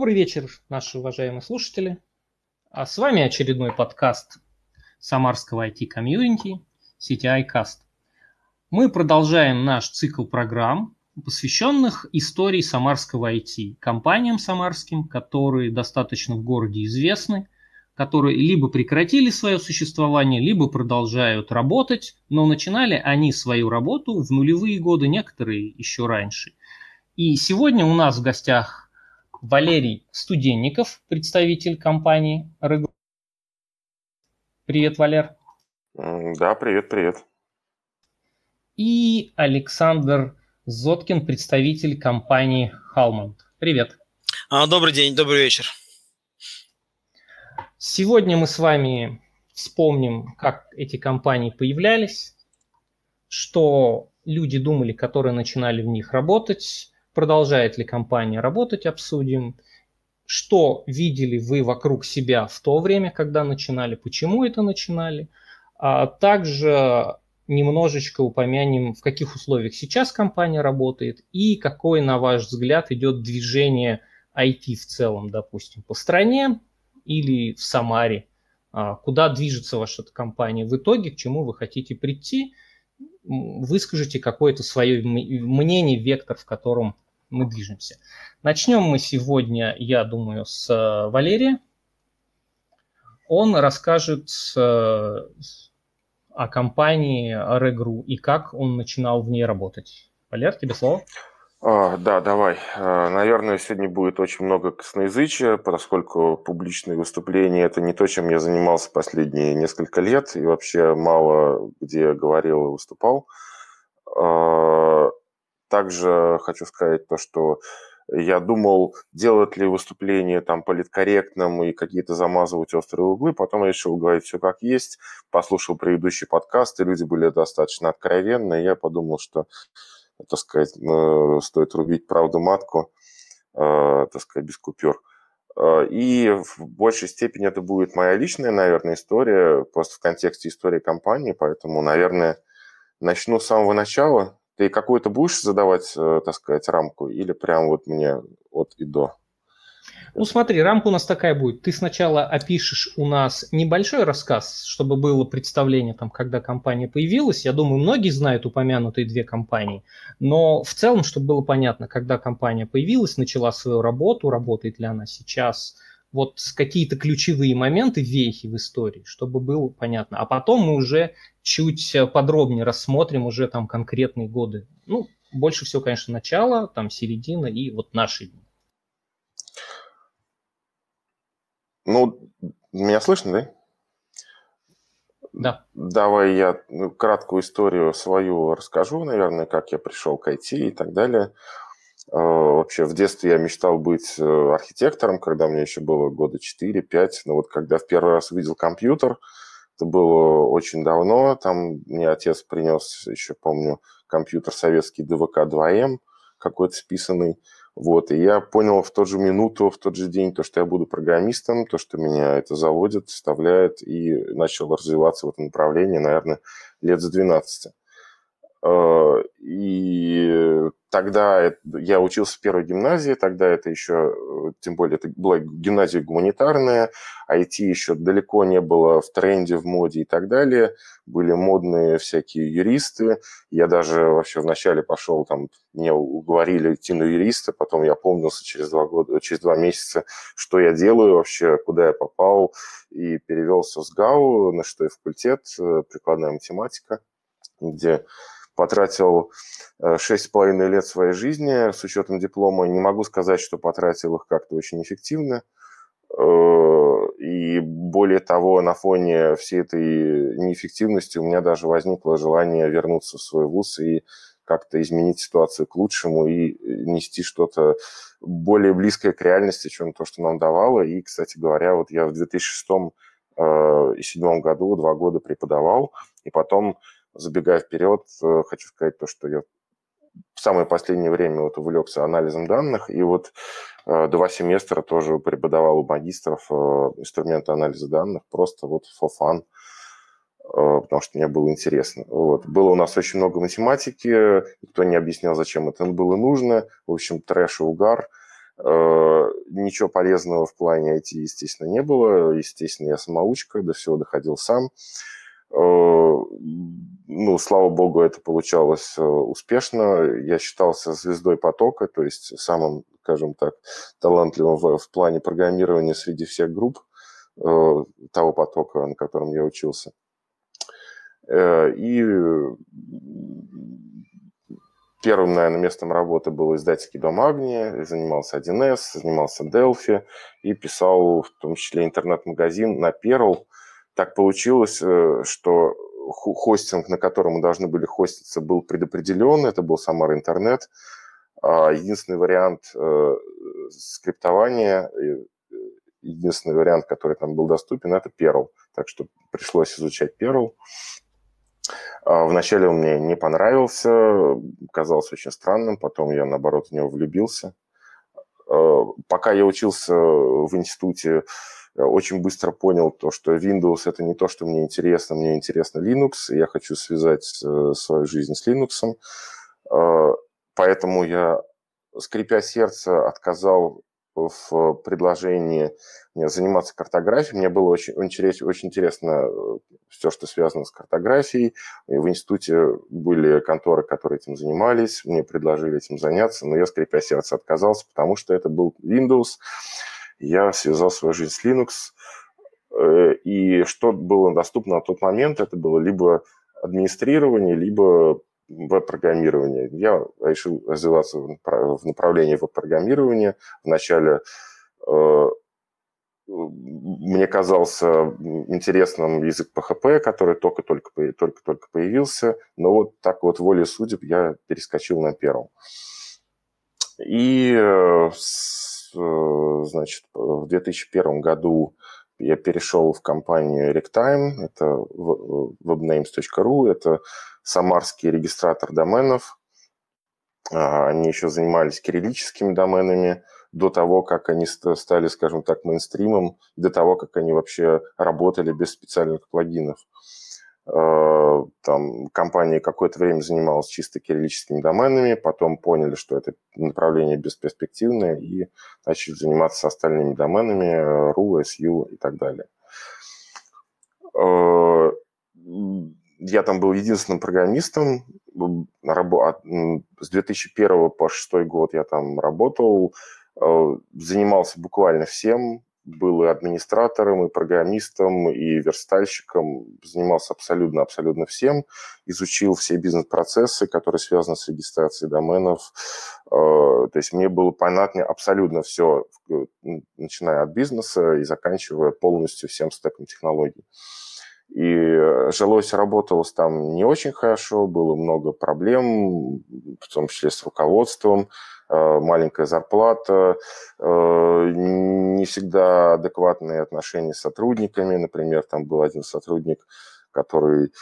Добрый вечер, наши уважаемые слушатели. А с вами очередной подкаст Самарского IT-комьюнити CTI Cast. Мы продолжаем наш цикл программ, посвященных истории самарского IT, компаниям самарским, которые достаточно в городе известны, которые либо прекратили свое существование, либо продолжают работать, но начинали они свою работу в нулевые годы, некоторые еще раньше. И сегодня у нас в гостях Валерий Студенников, представитель компании Рыгу. Привет, Валер. Да, привет, привет. И Александр Зоткин, представитель компании Халмонт. Привет. А, добрый день, добрый вечер. Сегодня мы с вами вспомним, как эти компании появлялись, что люди думали, которые начинали в них работать, продолжает ли компания работать, обсудим. Что видели вы вокруг себя в то время, когда начинали, почему это начинали. А также немножечко упомянем, в каких условиях сейчас компания работает и какой, на ваш взгляд, идет движение IT в целом, допустим, по стране или в Самаре. А куда движется ваша компания в итоге, к чему вы хотите прийти – выскажите какое-то свое мнение, вектор, в котором мы движемся. Начнем мы сегодня, я думаю, с э, Валерия. Он расскажет э, о компании Regru и как он начинал в ней работать. Валер, тебе слово. А, да, давай. А, наверное, сегодня будет очень много косноязычия, поскольку публичные выступления – это не то, чем я занимался последние несколько лет, и вообще мало где говорил и выступал. А, также хочу сказать то, что я думал, делать ли выступление там политкорректным и какие-то замазывать острые углы. Потом решил говорить все как есть. Послушал предыдущий подкаст, и люди были достаточно откровенны. И я подумал, что так сказать, стоит рубить правду матку, э, так сказать, без купюр. Э, и в большей степени это будет моя личная, наверное, история, просто в контексте истории компании, поэтому, наверное, начну с самого начала. Ты какую-то будешь задавать, э, так сказать, рамку или прям вот мне от и до? Ну смотри, рамка у нас такая будет. Ты сначала опишешь у нас небольшой рассказ, чтобы было представление, там, когда компания появилась. Я думаю, многие знают упомянутые две компании. Но в целом, чтобы было понятно, когда компания появилась, начала свою работу, работает ли она сейчас, вот какие-то ключевые моменты, вехи в истории, чтобы было понятно. А потом мы уже чуть подробнее рассмотрим уже там конкретные годы. Ну, больше всего, конечно, начало, там середина и вот наши дни. Ну, меня слышно, да? Да. Давай я ну, краткую историю свою расскажу, наверное, как я пришел к IT и так далее. Э, вообще в детстве я мечтал быть э, архитектором, когда мне еще было года 4-5. Но вот когда в первый раз увидел компьютер, это было очень давно. Там мне отец принес, еще помню, компьютер советский ДВК-2М, какой-то списанный. Вот, и я понял в тот же минуту, в тот же день, то, что я буду программистом, то, что меня это заводит, вставляет, и начал развиваться в этом направлении, наверное, лет за 12. Э, и тогда я учился в первой гимназии, тогда это еще, э, тем более, это была гимназия гуманитарная, IT еще далеко не было в тренде, в моде и так далее. Были модные всякие юристы. Я даже вообще вначале пошел, там, мне уговорили идти на юриста, потом я помнился через два, года, через два месяца, что я делаю вообще, куда я попал, и перевелся в СГАУ, на что и факультет, э, прикладная математика, где потратил э, шесть с половиной лет своей жизни с учетом диплома. Не могу сказать, что потратил их как-то очень эффективно. Э, и более того, на фоне всей этой неэффективности у меня даже возникло желание вернуться в свой вуз и как-то изменить ситуацию к лучшему и нести что-то более близкое к реальности, чем то, что нам давало. И, кстати говоря, вот я в 2006 э, и 2007 году два года преподавал, и потом забегая вперед, э, хочу сказать то, что я в самое последнее время вот увлекся анализом данных, и вот э, два семестра тоже преподавал у магистров э, инструменты анализа данных, просто вот for fun, потому что мне было интересно. Вот. Было у нас очень много математики, никто не объяснял, зачем это было нужно, в общем, трэш и угар. Ничего полезного в плане IT, естественно, не было. Естественно, я самоучка, до всего доходил сам. Ну, слава богу, это получалось успешно. Я считался звездой потока, то есть самым, скажем так, талантливым в, в плане программирования среди всех групп того потока, на котором я учился. И Первым, наверное, местом работы был издательский дом Агния, занимался 1С, занимался Delphi и писал в том числе интернет-магазин на Perl. Так получилось, э, что хостинг, на котором мы должны были хоститься, был предопределен, это был Самара Интернет. А единственный вариант э, скриптования, э, единственный вариант, который там был доступен, это Perl. Так что пришлось изучать Perl. А, вначале он мне не понравился, казался очень странным, потом я, наоборот, в него влюбился. А, пока я учился в институте, очень быстро понял то, что Windows – это не то, что мне интересно, мне интересно Linux, и я хочу связать э, свою жизнь с Linux. А, поэтому я, скрипя сердце, отказал в предложении заниматься картографией. Мне было очень, очень, интересно э, все, что связано с картографией. И в институте были конторы, которые этим занимались. Мне предложили этим заняться, но я, скрипя сердце, отказался, потому что это был Windows. Я связал свою жизнь с Linux. Э, и что было доступно на тот момент, это было либо администрирование, либо веб-программирования. Я решил развиваться в направлении веб-программирования. Вначале э, мне казался интересным язык PHP, который только-только только-только появился, но вот так вот волей судеб я перескочил на первом. И, э, значит, в 2001 году я перешел в компанию Rectime, это webnames.ru, это самарский регистратор доменов. А, они еще занимались кириллическими доменами до того, как они стали, скажем так, мейнстримом, до того, как они вообще работали без специальных плагинов. А, там компания какое-то время занималась чисто кириллическими доменами, потом поняли, что это направление бесперспективное и начали заниматься остальными доменами, RU, SU и так далее. А, я там был единственным программистом. С 2001 по 2006 год я там работал, э, занимался буквально всем, был и администратором, и программистом, и верстальщиком, занимался абсолютно-абсолютно всем, изучил все бизнес-процессы, которые связаны с регистрацией доменов. Э, то есть мне было понятно абсолютно все, начиная от бизнеса и заканчивая полностью всем стеком технологий. И э, жилось, работалось там не очень хорошо, было много проблем, в том числе с руководством, э, маленькая зарплата, э, не всегда адекватные отношения с сотрудниками. Например, там был один сотрудник, который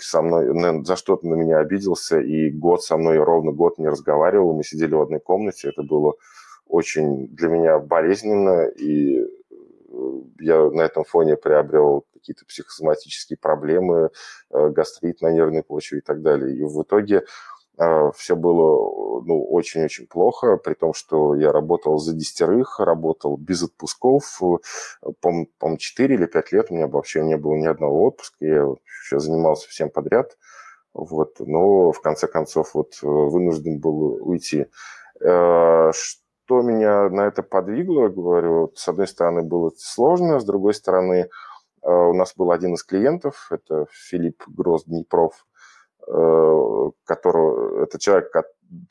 со мной за что-то на меня обиделся, и год со мной, ровно год не разговаривал. Мы сидели в одной комнате, это было очень для меня болезненно, и я на этом фоне приобрел какие-то психосоматические проблемы, э, гастрит на нервной почве и так далее. И в итоге э, все было ну, очень-очень плохо, при том, что я работал за десятерых, работал без отпусков. По-моему, 4 или 5 лет у меня вообще не было ни одного отпуска, я еще занимался всем подряд. Вот, но в конце концов вот э, вынужден был уйти что меня на это подвигло, говорю, с одной стороны было сложно, с другой стороны э, у нас был один из клиентов, это Филипп Гроз Днепров, э, которого, это человек,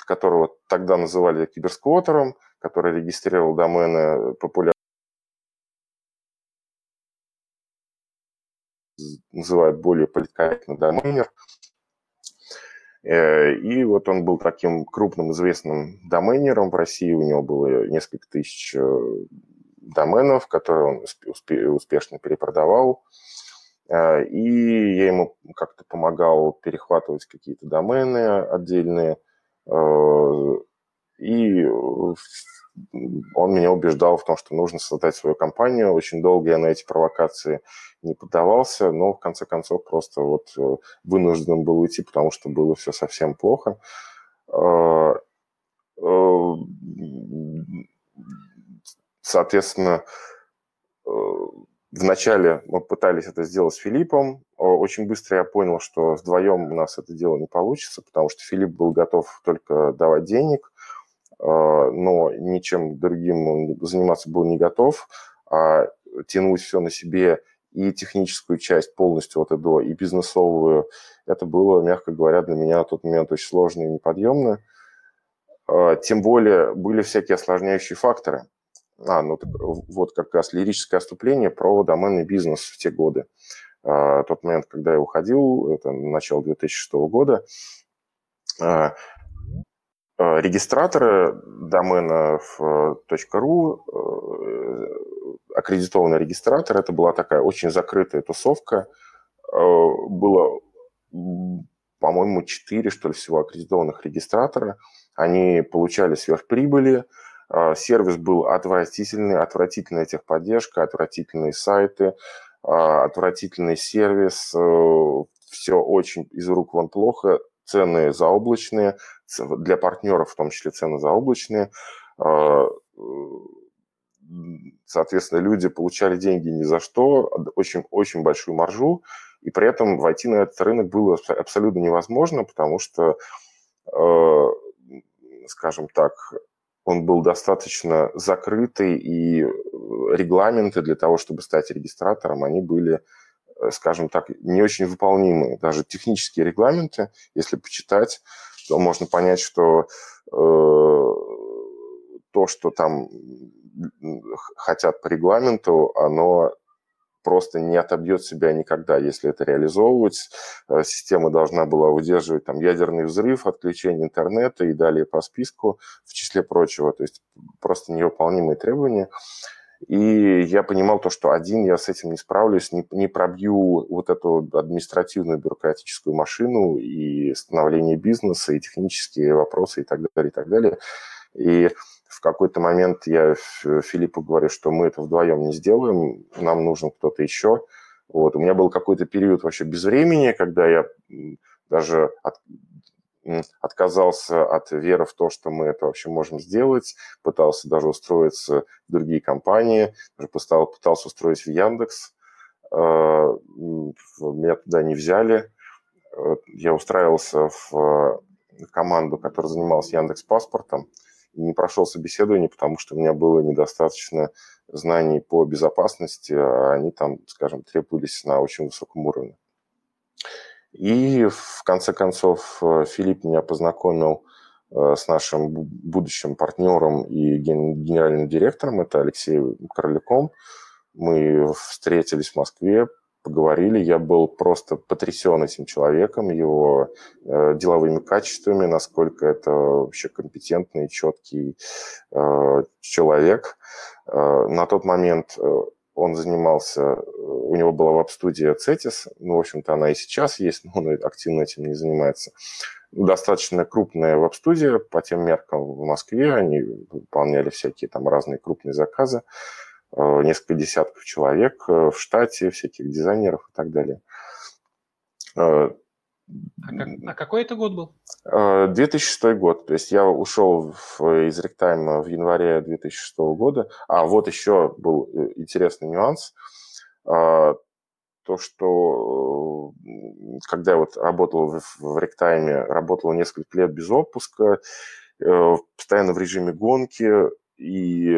которого тогда называли киберсквотером, который регистрировал домены популярные называют более политкорректно доменер. Э, и вот он был таким крупным известным доменером в России. У него было несколько тысяч э, доменов, которые он успешно перепродавал. Э, и я ему как-то помогал перехватывать какие-то домены отдельные. И он меня убеждал в том, что нужно создать свою компанию. Очень долго я на эти провокации не поддавался, но в конце концов просто вот э, вынужден был уйти, потому что было все совсем плохо. Э, э, соответственно, Вначале мы пытались это сделать с Филиппом. Очень быстро я понял, что вдвоем у нас это дело не получится, потому что Филипп был готов только давать денег, но ничем другим заниматься был не готов, а тянуть все на себе и техническую часть полностью от и до, и бизнесовую, это было, мягко говоря, для меня на тот момент очень сложно и неподъемно. Тем более были всякие осложняющие факторы – а, ну так, вот как раз лирическое отступление про доменный бизнес в те годы. А, тот момент, когда я уходил, это начало 2006 года, а, а, регистраторы домена в .ru, э, аккредитованный регистратор, это была такая очень закрытая тусовка. А, было, по-моему, четыре, что ли, всего аккредитованных регистратора. Они получали сверхприбыли, сервис был отвратительный, отвратительная техподдержка, отвратительные сайты, а, отвратительный сервис, э, все очень из рук вон плохо, цены заоблачные, для партнеров в том числе цены заоблачные. А, соответственно, люди получали деньги ни за что, очень-очень большую маржу, и при этом войти на этот рынок было абсолютно невозможно, потому что, э, скажем так, он был достаточно закрытый, и э, регламенты для того, чтобы стать регистратором, они были, э, скажем так, не очень выполнимы. Даже технические регламенты, если почитать, то можно понять, что э, то, что там хотят по регламенту, оно просто не отобьет себя никогда, если это реализовывать. Э, система должна была выдерживать там ядерный взрыв, отключение интернета и далее по списку, в числе прочего. То есть просто невыполнимые требования. И я понимал то, что один я с этим не справлюсь, не, не пробью вот эту административную бюрократическую машину и становление бизнеса, и технические вопросы и так далее, и так далее. И в какой-то момент я Филиппу говорю, что мы это вдвоем не сделаем, нам нужен кто-то еще. Вот. У меня был какой-то период вообще без времени, когда я даже от, отказался от веры в то, что мы это вообще можем сделать, пытался даже устроиться в другие компании, даже пытался, пытался устроить в Яндекс, а, меня туда не взяли. Я устраивался в команду, которая занималась Яндекс паспортом, не прошел собеседование, потому что у меня было недостаточно знаний по безопасности, а они там, скажем, требовались на очень высоком уровне. И в конце концов э, Филипп меня познакомил э, с нашим будущим партнером и генеральным директором, это Алексей Короляком. Мы встретились в Москве, поговорили. Я был просто потрясен этим человеком, его э, деловыми качествами, насколько это вообще компетентный, четкий э, человек. Э, на тот момент э, он занимался, э, у него была веб-студия Cetis, ну, в общем-то, она и сейчас есть, но он активно этим не занимается. Достаточно крупная веб-студия по тем меркам в Москве, они выполняли всякие там разные крупные заказы. Э, несколько десятков человек э, в штате, всяких дизайнеров и так далее. Э, а, как, а какой это год был? 2006 год. То есть я ушел в, из Ректайма в январе 2006 года. А вот еще был интересный нюанс. То, что когда я вот работал в, в Ректайме, работал несколько лет без отпуска, постоянно в режиме гонки, и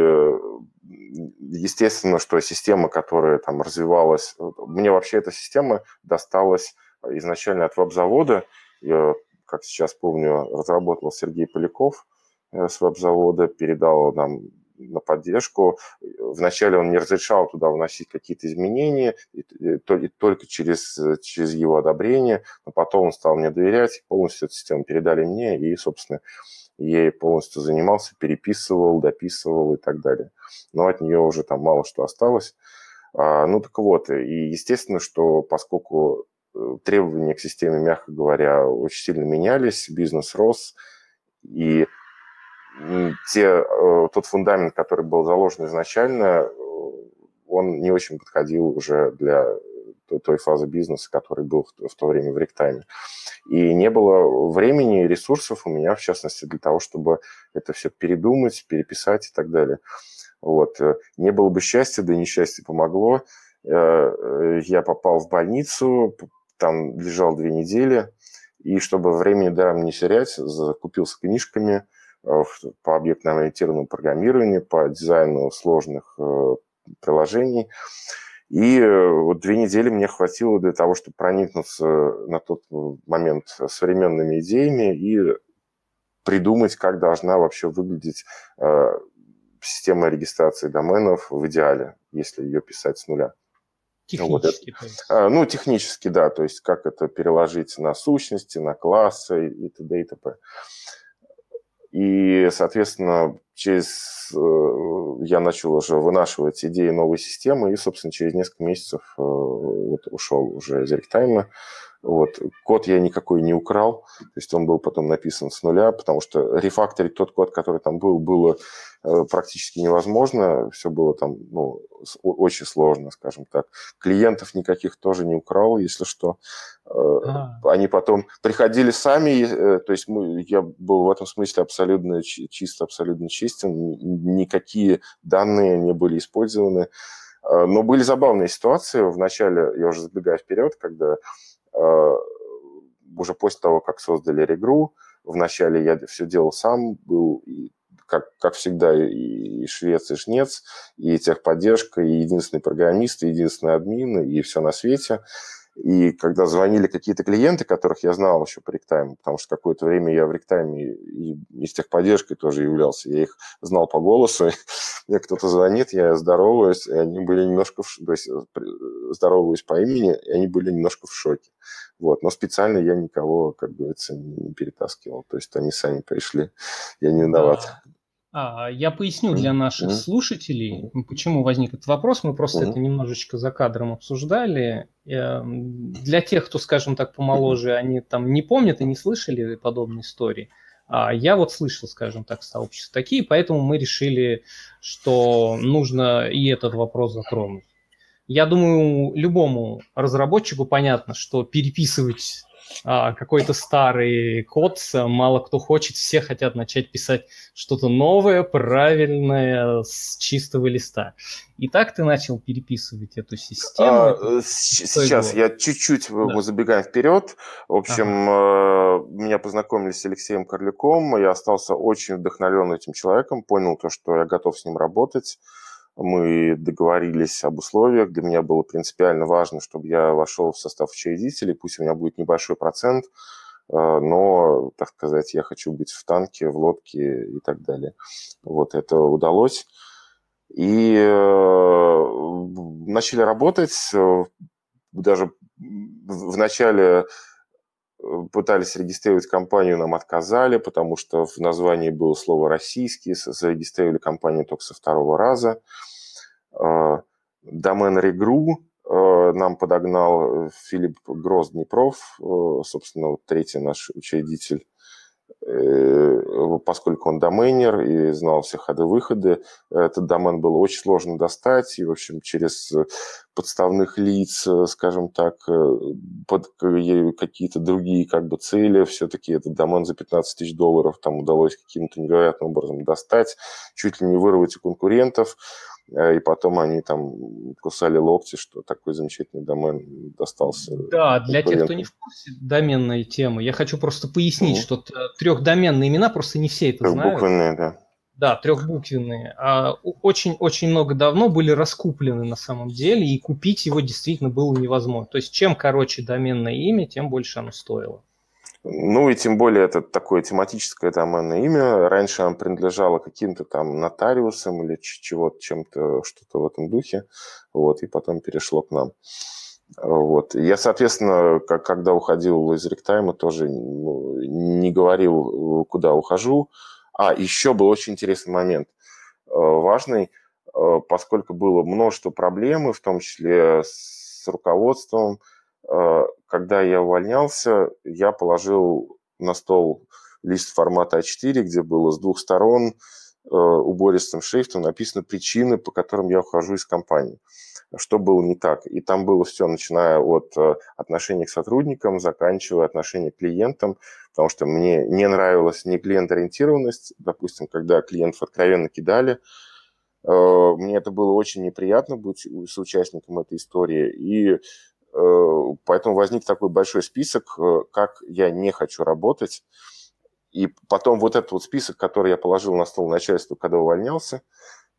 естественно, что система, которая там развивалась, мне вообще эта система досталась изначально от веб-завода. Я, как сейчас помню, разработал Сергей Поляков э, с веб-завода, передал нам на поддержку. Вначале он не разрешал туда вносить какие-то изменения, и, и, и только через, через его одобрение, но потом он стал мне доверять, полностью эту систему передали мне, и, собственно, я ей полностью занимался, переписывал, дописывал и так далее. Но от нее уже там мало что осталось. А, ну так вот, и естественно, что поскольку э, требования к системе, мягко говоря, очень сильно менялись, бизнес рос, и те, э, тот фундамент, который был заложен изначально, э, он не очень подходил уже для той, фазы бизнеса, который был в, то время в ректайме. И не было времени и ресурсов у меня, в частности, для того, чтобы это все передумать, переписать и так далее. Вот. Э, не было бы счастья, да и несчастье помогло. Э, я попал в больницу, там лежал две недели, и чтобы времени даром не терять, закупился книжками э, по объектно-ориентированному программированию, по дизайну сложных э, приложений. И вот две недели мне хватило для того, чтобы проникнуться на тот момент современными идеями и придумать, как должна вообще выглядеть система регистрации доменов в идеале, если ее писать с нуля. Технически. Вот это, ну, технически, да, то есть как это переложить на сущности, на классы и т.д. и т.п. И, соответственно, через э, я начал уже вынашивать идеи новой системы, и, собственно, через несколько месяцев э, вот, ушел уже из Ректайма. Вот. Код я никакой не украл, то есть он был потом написан с нуля, потому что рефакторить тот код, который там был, было э, практически невозможно. Все было там ну, очень сложно, скажем так. Клиентов никаких тоже не украл, если что. А. Они потом приходили сами, э, то есть мы, я был в этом смысле абсолютно чисто, абсолютно чистен, никакие данные не были использованы. Но были забавные ситуации. В начале, я уже забегаю вперед, когда Э, уже после того, как создали регру, вначале я все делал сам, был как, как всегда, и швец, и жнец, и техподдержка, и единственный программист, и единственный админ, и все на свете. И когда звонили какие-то клиенты, которых я знал еще по ректайму, потому что какое-то время я в ректайме и, и с техподдержкой тоже являлся, я их знал по голосу, мне кто-то звонит, я здороваюсь, и они были немножко, в, то есть э, здороваюсь по имени, и они были немножко в шоке. Вот. Но специально я никого, как говорится, не перетаскивал. То есть они сами пришли, я не виноват. Да. А, я поясню для наших слушателей, почему возник этот вопрос. Мы просто это немножечко за кадром обсуждали. Эм, для тех, кто, скажем так, помоложе, они там не помнят и не слышали подобной истории. А я вот слышал, скажем так, сообщества такие, поэтому мы решили, что нужно и этот вопрос затронуть. Я думаю, любому разработчику понятно, что переписывать а, какой-то старый код, мало кто хочет, все хотят начать писать что-то новое, правильное, с чистого листа. И так ты начал переписывать эту систему. А, э, сейчас я чуть-чуть да. забегаю вперед. В общем, ага. Э, меня познакомили с Алексеем Корляком, я остался очень вдохновлен этим человеком, понял то, что я готов с ним работать мы договорились об условиях. Для меня было принципиально важно, чтобы я вошел в состав учредителей, пусть у меня будет небольшой процент, э, но, так сказать, я хочу быть в танке, в лодке и так далее. Вот это удалось. И э, начали работать. Э, даже в начале пытались регистрировать компанию, нам отказали, потому что в названии было слово «российский», зарегистрировали компанию только со второго раза. А, домен Регру а, нам подогнал э, Филипп Гроз-Днепров, э, собственно, вот третий наш учредитель, поскольку он доменер и знал все ходы-выходы, этот домен было очень сложно достать, и, в общем, через подставных лиц, скажем так, под какие-то другие как бы цели, все-таки этот домен за 15 тысяч долларов там удалось каким-то невероятным образом достать, чуть ли не вырвать у конкурентов. Э, и потом они там кусали локти, что такой замечательный домен достался. Да, для тех, кто не в курсе доменной темы, я хочу просто пояснить, mm что трехдоменные имена просто не все это знают. Трехбуквенные, да. Да, трехбуквенные. Очень-очень а много давно были раскуплены на самом деле, и купить его действительно было невозможно. То есть чем короче доменное имя, тем больше оно стоило. Ну и тем более это такое тематическое доменное имя. Раньше оно принадлежало каким-то там нотариусам или чего-то, чем-то, что-то в этом духе. Вот, и потом перешло к нам. Вот. Я, соответственно, как, когда уходил из ректайма, тоже ну, не говорил, куда ухожу. А, еще был очень интересный момент, э, важный, э, поскольку было множество проблем, в том числе с руководством, когда я увольнялся, я положил на стол лист формата А4, где было с двух сторон убористым шрифтом написаны причины, по которым я ухожу из компании что было не так. И там было все, начиная от э, отношений к сотрудникам, заканчивая отношения к клиентам, потому что мне не нравилась не клиент-ориентированность, допустим, когда клиентов откровенно кидали, э, мне это было очень неприятно быть соучастником этой истории, и э, поэтому возник такой большой список, как я не хочу работать, и потом вот этот вот список, который я положил на стол начальству, когда увольнялся,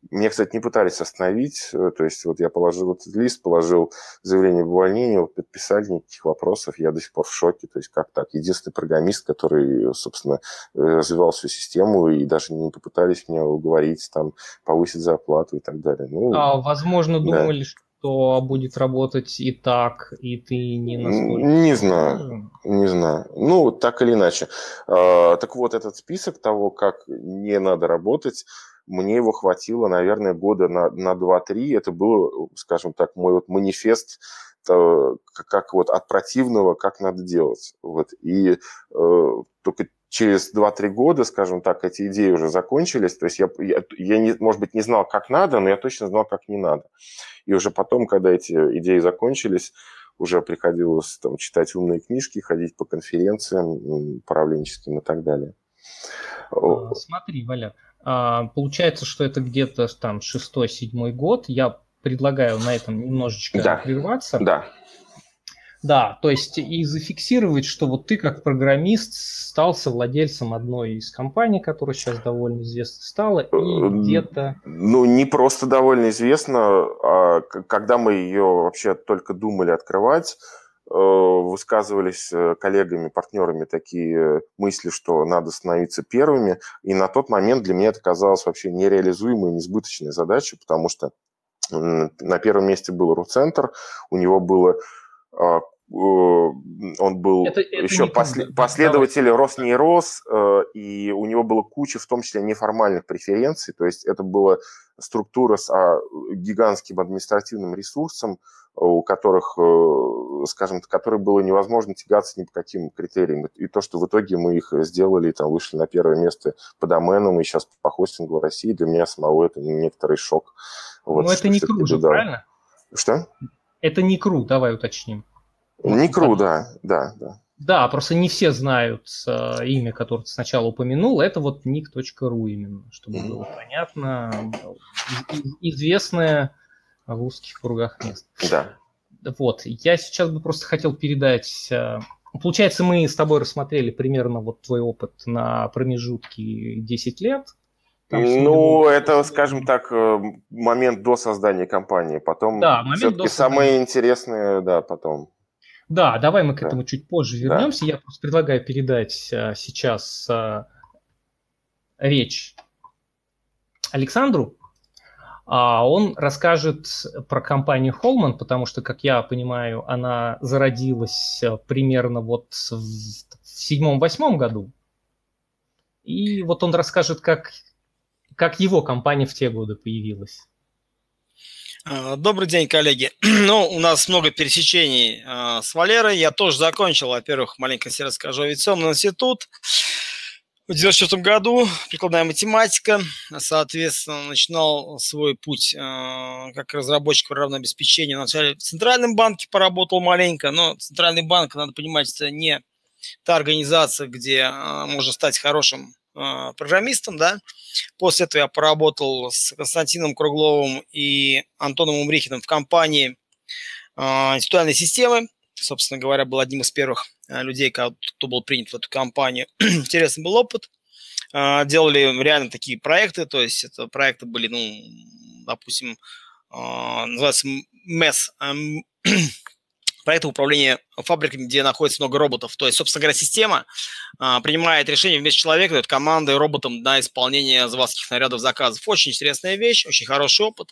меня, кстати, не пытались остановить. Э, то есть вот я положил этот лист, положил заявление об увольнении, подписали никаких вопросов. Я до сих пор в шоке. То есть как так? Единственный программист, который, собственно, э, развивал всю систему и даже не попытались меня уговорить, там, повысить зарплату и так далее. Ну, а, возможно, думали, да. что будет работать и так, и ты не настолько... Не знаю, не знаю. Ну, так или иначе. А, так вот, этот список того, как не надо работать, мне его хватило, наверное, года на, на 2-3. Это был, скажем так, мой вот манифест то, как вот от противного, как надо делать. Вот. И э, только через 2-3 года, скажем так, эти идеи уже закончились. То есть я, я, я не, может быть, не знал, как надо, но я точно знал, как не надо. И уже потом, когда эти идеи закончились, уже приходилось там, читать умные книжки, ходить по конференциям управленческим и так далее. А, смотри, Валя, а, получается, что это где-то там шестой-седьмой год. Я предлагаю на этом немножечко да. прерваться. Да. Да, то есть и зафиксировать, что вот ты как программист стал совладельцем одной из компаний, которая сейчас довольно известна стала, и э, где-то... Ну, не просто довольно известна, а когда мы ее вообще только думали открывать, Э, высказывались э, коллегами, партнерами такие мысли, что надо становиться первыми. И на тот момент для меня это казалось вообще нереализуемой, несбыточной задачей, потому что на первом месте был РУЦентр, у него было а, он был это, это еще после, последователь Давай. Роснейрос, и у него было куча, в том числе, неформальных преференций, то есть это была структура с а, гигантским административным ресурсом, у которых, э, скажем, которые было невозможно тягаться ни по каким критериям. И то, что в итоге мы их сделали, и там вышли на первое место по доменам, и сейчас по хостингу в России, для меня самого это некоторый шок. Вот, Но это не кру же, правильно? Что? Это не кру, давай уточним. Не кру, да, да, да. Да, просто не все знают э, имя, которое ты сначала упомянул. Это вот ник.ру именно, чтобы mm-hmm. было понятно. Известное в узких кругах мест. Да. Вот, я сейчас бы просто хотел передать... Э, получается, мы с тобой рассмотрели примерно вот твой опыт на промежутке 10 лет. Там, ну, это, скажем так, э, момент до создания компании. Потом да, момент до самое интересное, да, потом. Да, давай мы к этому да. чуть позже вернемся. Да. Я просто предлагаю передать а, сейчас а, речь Александру. А он расскажет про компанию Holman, потому что, как я понимаю, она зародилась э, примерно вот в седьмом-восьмом году. И вот он расскажет, как, как его компания в те годы появилась. А, добрый день, коллеги. Ну, у нас много пересечений а, с Валерой. Я тоже закончил, во-первых, маленько себе расскажу, авиационный институт. В 1994 году прикладная математика, соответственно, начинал свой путь э, как разработчик программного обеспечения. Вначале в Центральном банке поработал маленько, но Центральный банк, надо понимать, это не та организация, где можно стать хорошим э, программистом, да. После этого я поработал с Константином Кругловым и Антоном Умрихиным в компании э, интеллектуальной системы. Собственно говоря, был одним из первых Э, людей, кто был принят в эту компанию. Интересный был опыт. Делали реально такие проекты, то есть это проекты были, ну, допустим, э, называется MES, проекты управления фабриками, где находится много роботов. То есть, собственно говоря, система а, принимает решение вместе с человеком, дает команды роботам на исполнение заводских нарядов заказов. Очень интересная вещь, очень хороший опыт.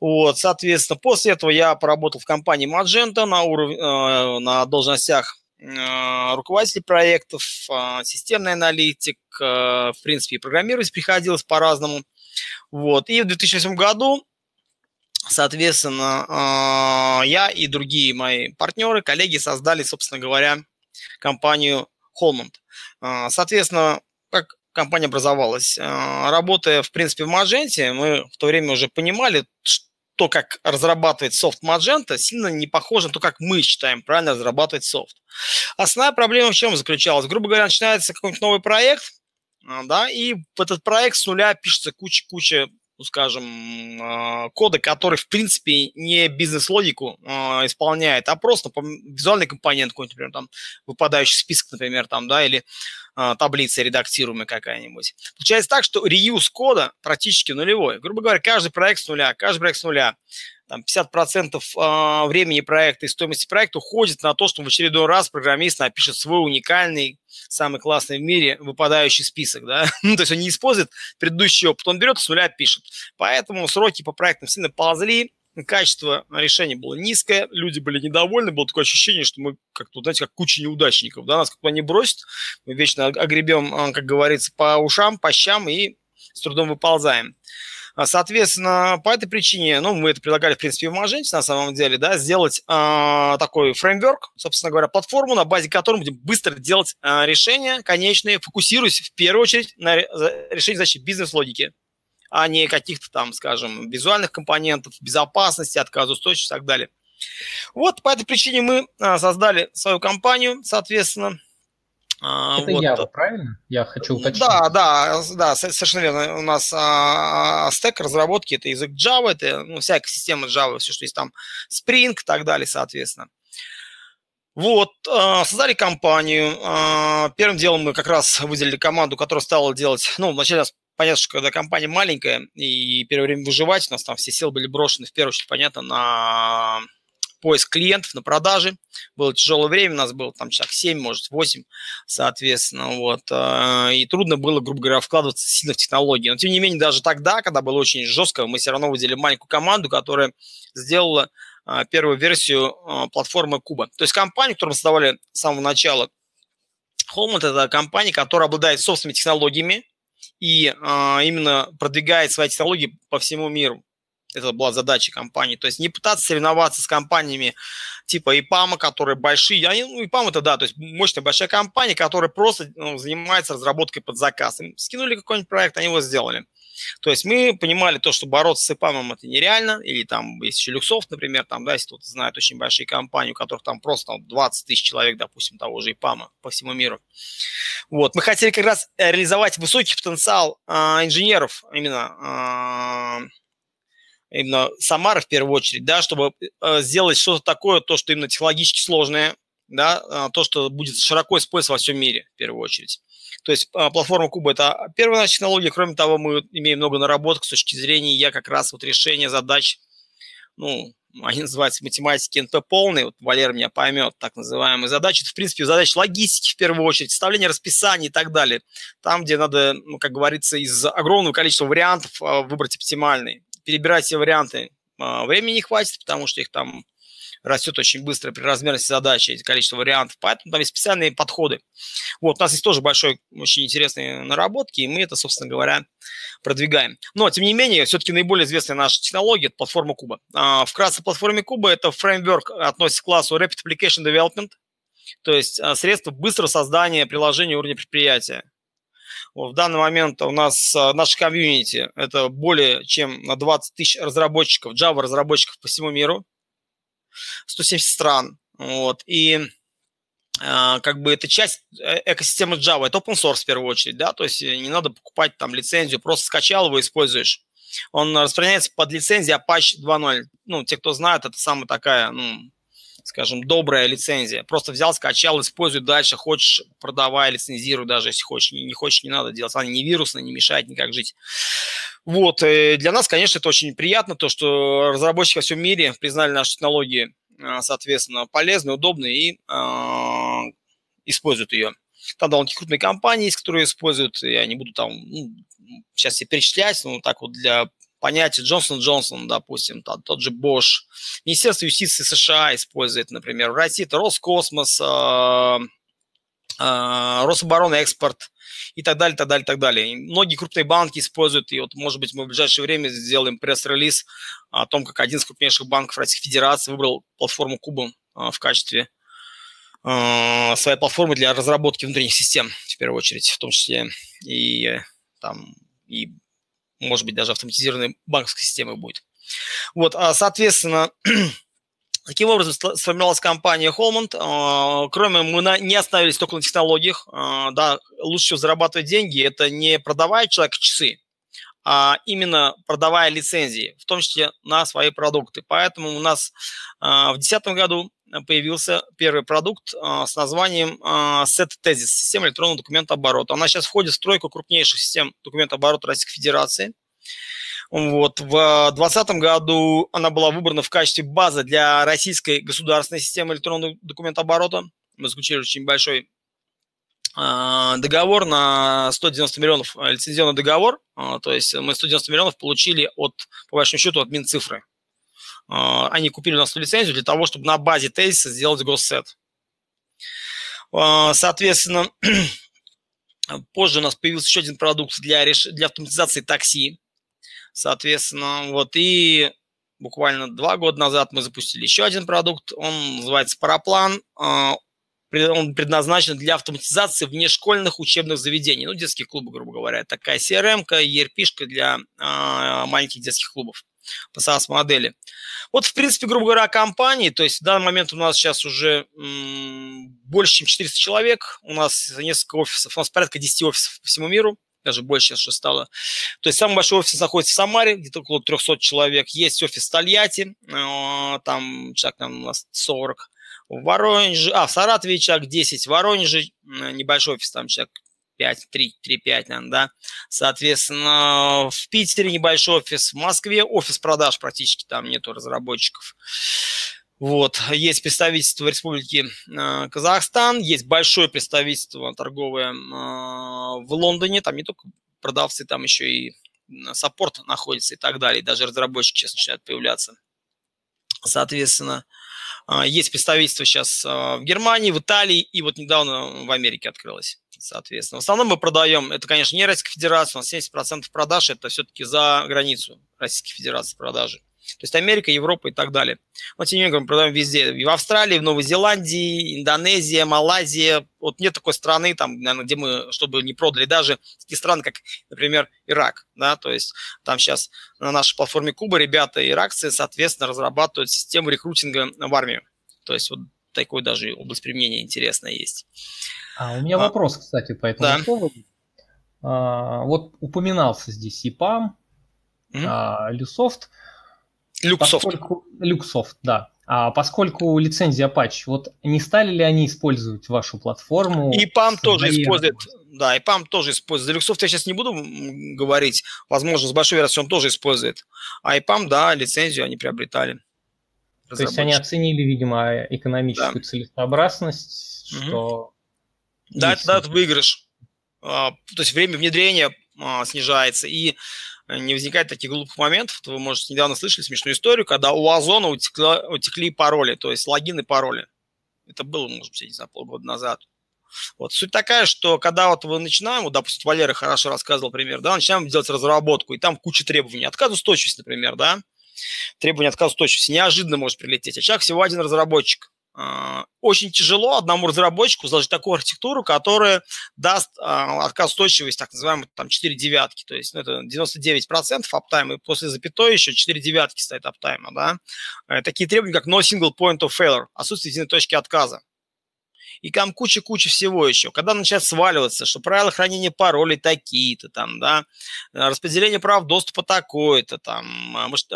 Вот, соответственно, после этого я поработал в компании Magento на, уров... э, на должностях а, руководитель проектов, а, системный аналитик, а, в принципе, и программировать приходилось по-разному. Вот. И в 2008 году, соответственно, я и другие мои партнеры, коллеги создали, собственно говоря, компанию Holmond. Соответственно, как компания образовалась. Работая, в принципе, в Magento, мы в то время уже понимали, то, как разрабатывает софт Magento, сильно не похоже на то, как мы считаем правильно разрабатывать софт. Основная проблема в чем заключалась? Грубо говоря, начинается какой-нибудь новый проект, да, и в этот проект с нуля пишется куча-куча ну, скажем, а, кода, который, в принципе, не бизнес-логику э, исполняет, а просто визуальный компонент какой-нибудь, например, там, выпадающий список, например, там, да, или э, таблица редактируемая какая-нибудь. Получается так, что реюз кода практически нулевой. Грубо говоря, каждый проект с нуля, каждый проект с нуля там 50% а, времени проекта и стоимости проекта уходит на то, что в очередной раз программист напишет свой уникальный, самый классный в мире выпадающий список. Да? ну, то есть он не использует предыдущий опыт, он берет с нуля пишет. Поэтому сроки по проектам сильно ползли, качество решения было низкое, люди были недовольны, было такое ощущение, что мы как-то, знаете, как куча неудачников, да, нас как-то не бросят, мы вечно огребем, а, как говорится, по ушам, по щам и с трудом выползаем. А, соответственно, по этой причине, ну, мы это предлагали, в принципе, в Magento, на самом деле, да, сделать э, такой фреймворк, собственно говоря, платформу, на базе которой будем быстро делать э, решения конечные, фокусируясь в первую очередь на решении задачи бизнес-логики, а не каких-то там, скажем, визуальных компонентов, безопасности, отказоустойчивости и так далее. Вот по этой причине мы создали свою компанию, соответственно, Это вот. Java, правильно? Я хочу уточнить. Да, да, да, совершенно верно. У нас а, а, стек разработки – это язык Java, это ну, вся экосистема Java, все, что есть там, Spring и так далее, соответственно. Вот, а, создали компанию. А, первым делом мы как раз выделили команду, которая стала делать, ну, вначале нас понятно, что когда компания маленькая и первое время выживать, у нас там все силы были брошены, в первую очередь, понятно, на поиск клиентов на продажи. Было тяжелое время, у нас было там человек 7, может 8, соответственно, вот. Э, и трудно было, грубо говоря, вкладываться сильно в технологии. Но, тем не менее, даже тогда, когда было очень жестко, мы все равно выделили маленькую команду, которая сделала э, первую версию э, платформы Куба. То есть компания, которую мы создавали с самого начала, Home – это компания, которая обладает собственными технологиями и именно продвигает свои технологии по всему миру. Это была задача компании. То есть не пытаться соревноваться с компаниями типа ИПАМа, которые большие. Они, ну, ИПАМ это, да, то есть мощная большая компания, которая просто ну, занимается разработкой под заказ. Им скинули какой-нибудь проект, они его сделали. То есть мы понимали то, что бороться с ИПАМом это нереально, или там есть еще Люксофт, например, там, да, если кто-то знает очень большие компании, у которых там просто там, 20 тысяч человек, допустим, того же ИПАМа по всему миру. Вот, мы хотели как раз реализовать высокий потенциал а, инженеров, именно а, именно Самара в первую очередь, да, чтобы э, сделать что-то такое, то, что именно технологически сложное, да, э, то, что будет широко использоваться во всем мире в первую очередь. То есть э, платформа Куба – это первая наша технология. Кроме того, мы имеем много наработок с точки зрения я как раз вот решения задач, ну, они называются математики НП полные, вот Валер меня поймет, так называемые задачи. Это, в принципе, задачи логистики в первую очередь, составление расписаний и так далее. Там, где надо, ну, как говорится, из огромного количества вариантов выбрать оптимальный перебирать все варианты а, времени не хватит, потому что их там растет очень быстро при размерности задачи, количество вариантов, поэтому там есть специальные подходы. Вот, у нас есть тоже большой, очень интересные наработки, и мы это, собственно говоря, продвигаем. Но, тем не менее, все-таки наиболее известная наша технология – это платформа Куба. А, вкратце, платформе Куба – это фреймворк, относится к классу Rapid Application Development, то есть а, средство быстрого создания приложения уровня предприятия. В данный момент у нас а, наш комьюнити – это более чем на 20 тысяч разработчиков, Java разработчиков по всему миру, 170 стран. Вот. И а, как бы это часть э, экосистемы Java, это open source в первую очередь, да, то есть э, не надо покупать там лицензию, просто скачал его, используешь. Он распространяется под лицензией Apache 2.0. Ну, те, кто знает, это самая такая, ну, скажем, добрая лицензия. Просто взял, скачал, используй дальше, хочешь, продавай, лицензируй даже, если хочешь. Не, хочешь, не надо делать. Она не вирусная, не мешает никак жить. Вот, э, для нас, конечно, это очень приятно, то, что разработчики во всем мире признали наши технологии, э, соответственно, полезные, удобные и э, используют ее. Там довольно крупные компании есть, которые используют, я не буду там ну, сейчас все перечислять, но так вот для понятие Джонсон Джонсон, допустим, тот, тот же Bosch. Министерство юстиции США использует, например, в России это Роскосмос, э, э, Рособорона экспорт и так далее, так далее, так далее. Многие крупные банки используют, и вот, может быть, мы в ближайшее время сделаем пресс-релиз о том, как один из крупнейших банков Российской Федерации выбрал платформу Куба э, в качестве э, своей платформы для разработки внутренних систем, в первую очередь, в том числе и там, и, может быть, даже автоматизированной банковской системы будет. Вот, а, соответственно, Таким образом сформировалась компания Holmond. А, кроме мы не остановились только на технологиях. А, да, лучше всего зарабатывать деньги – это не продавая человеку часы, а именно продавая лицензии, в том числе на свои продукты. Поэтому у нас в 2010 году появился первый продукт с названием Set Thesis, система электронного документа оборота. Она сейчас входит в стройку крупнейших систем документа оборота Российской Федерации – вот. В 2020 году она была выбрана в качестве базы для российской государственной системы электронного документооборота. Мы заключили очень большой а, договор на 190 миллионов, а, лицензионный договор. А, то есть мы 190 миллионов получили от, по большому счету, от Минцифры. Они купили у нас лицензию для того, чтобы на базе тезиса сделать госсет. Соответственно, позже у нас появился еще один продукт для, реш... для автоматизации такси. Соответственно, вот и буквально два года назад мы запустили еще один продукт, он называется Параплан. А, он предназначен для автоматизации внешкольных учебных заведений, ну, детские клубы, грубо говоря. Такая CRM-ка, ERP-шка для маленьких детских клубов по SaaS-модели. Вот, в принципе, грубо говоря, компании, то есть в данный момент у нас сейчас уже больше, чем 400 человек, у нас несколько офисов, у нас порядка 10 офисов по всему миру, даже больше сейчас уже стало. То есть самый большой офис находится в Самаре, где-то около 300 человек. Есть офис в Тольятти, э, там человек там у нас 40. В Воронеже, а, в Саратове человек 10, в Воронеже э, небольшой офис, там человек 5, 3, 3, 5, наверное, да. Соответственно, в Питере небольшой офис, в Москве офис продаж практически, там нету разработчиков. Вот. Есть представительство Республики э, Казахстан, есть большое представительство торговое э, в Лондоне, там не только продавцы, там еще и саппорт находится и так далее, даже разработчики сейчас начинают появляться. Соответственно, э, есть представительство сейчас в Германии, в Италии, и вот недавно в Америке открылось. Соответственно, в основном мы продаем, это, конечно, не Российская Федерация, у нас 70% продаж это все-таки за границу Российской Федерации продажи. То есть Америка, Европа и так далие. Но тем не менее мы продаем везде. И в Австралии, в Новой Зеландии, Индонезия, Малайзия. Вот нет такой страны, там, наверное, где мы, чтобы не продали даже такие страны, как, например, Ирак. Да? То есть там сейчас на нашей платформе Куба ребята, иракцы, соответственно, разрабатывают систему рекрутинга в армию. То есть вот такой даже область применения интересная есть. А у меня а, вопрос, кстати, по этому да. поводу. А, вот упоминался здесь EPAM, mm-hmm. а, Luxoft. Luxoft. Поскольку... Luxoft, да. А поскольку лицензия Apache, вот не стали ли они использовать вашу платформу? EPAM тоже использует, да, EPAM тоже использует. За Luxoft я сейчас не буду говорить, возможно, с большой вероятностью он тоже использует. А EPAM, да, лицензию они приобретали. То есть они оценили, видимо, экономическую да. целесообразность, угу. что... Да, это дает выигрыш. А, то есть время внедрения а, снижается, и не возникает таких глупых моментов. Вы, может, недавно слышали смешную историю, когда у Озона утекла, утекли пароли, то есть логины пароли. Это было, может быть, я не знаю, полгода назад. Вот. Суть такая, что когда вот вы начинаем, вот, допустим, Валера хорошо рассказывал пример, да, начинаем делать разработку, и там куча требований. Отказоустойчивость, например, да, требование отказоустойчивости неожиданно может прилететь. А человек всего один разработчик. А, очень тяжело одному разработчику заложить такую архитектуру, которая даст а, отказ устойчивость, так называемый там 4 девятки, то есть ну, это 99% аптайма, и после запятой еще 4 девятки стоит аптайма, да. Э, такие требования, как no single point of failure, отсутствие единой точки отказа. И там куча-куча всего еще. Когда начинает сваливаться, что правила хранения паролей такие-то там, да, распределение прав доступа такое-то там, может,